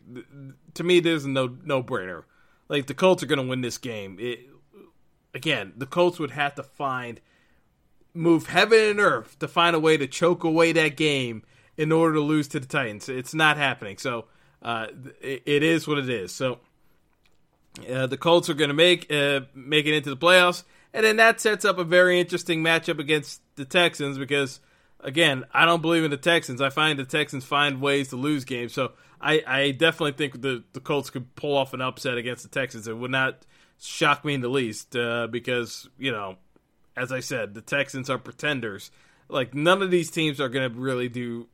B: to me, there's no no brainer. Like the Colts are going to win this game. It, again, the Colts would have to find move heaven and earth to find a way to choke away that game in order to lose to the Titans. It's not happening. So uh, it, it is what it is. So uh, the Colts are going to make uh, make it into the playoffs, and then that sets up a very interesting matchup against the Texans because, again, I don't believe in the Texans. I find the Texans find ways to lose games, so I, I definitely think the the Colts could pull off an upset against the Texans. It would not shock me in the least uh, because you know, as I said, the Texans are pretenders. Like none of these teams are going to really do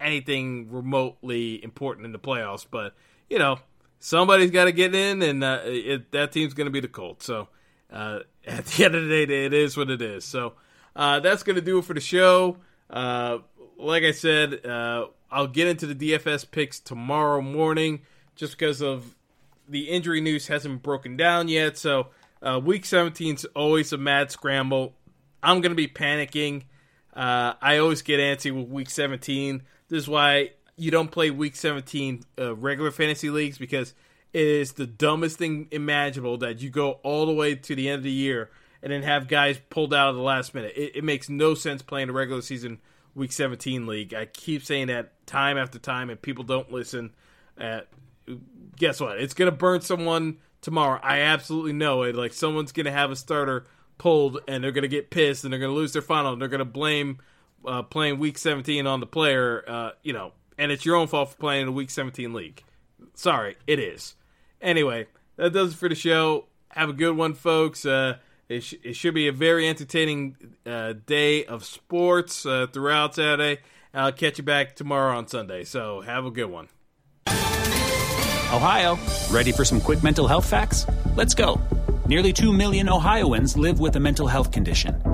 B: anything remotely important in the playoffs, but you know somebody's got to get in, and uh, it, that team's going to be the Colts. So uh, at the end of the day, it is what it is. So uh, that's going to do it for the show. Uh, like I said, uh, I'll get into the DFS picks tomorrow morning, just because of the injury news hasn't broken down yet. So uh, week 17 is always a mad scramble. I'm going to be panicking. I always get antsy with week 17. This is why you don't play week 17 uh, regular fantasy leagues because it is the dumbest thing imaginable that you go all the way to the end of the year and then have guys pulled out of the last minute. It, it makes no sense playing a regular season week 17 league. I keep saying that time after time and people don't listen. Uh, guess what? It's going to burn someone tomorrow. I absolutely know it. Like someone's going to have a starter pulled and they're going to get pissed and they're going to lose their final and they're going to blame uh, playing week 17 on the player. Uh, you know, and it's your own fault for playing in a Week 17 league. Sorry, it is. Anyway, that does it for the show. Have a good one, folks. Uh, it, sh- it, should be a very entertaining uh, day of sports uh, throughout Saturday. I'll catch you back tomorrow on Sunday. So have a good one.
C: Ohio, ready for some quick mental health facts? Let's go. Nearly 2 million Ohioans live with a mental health condition.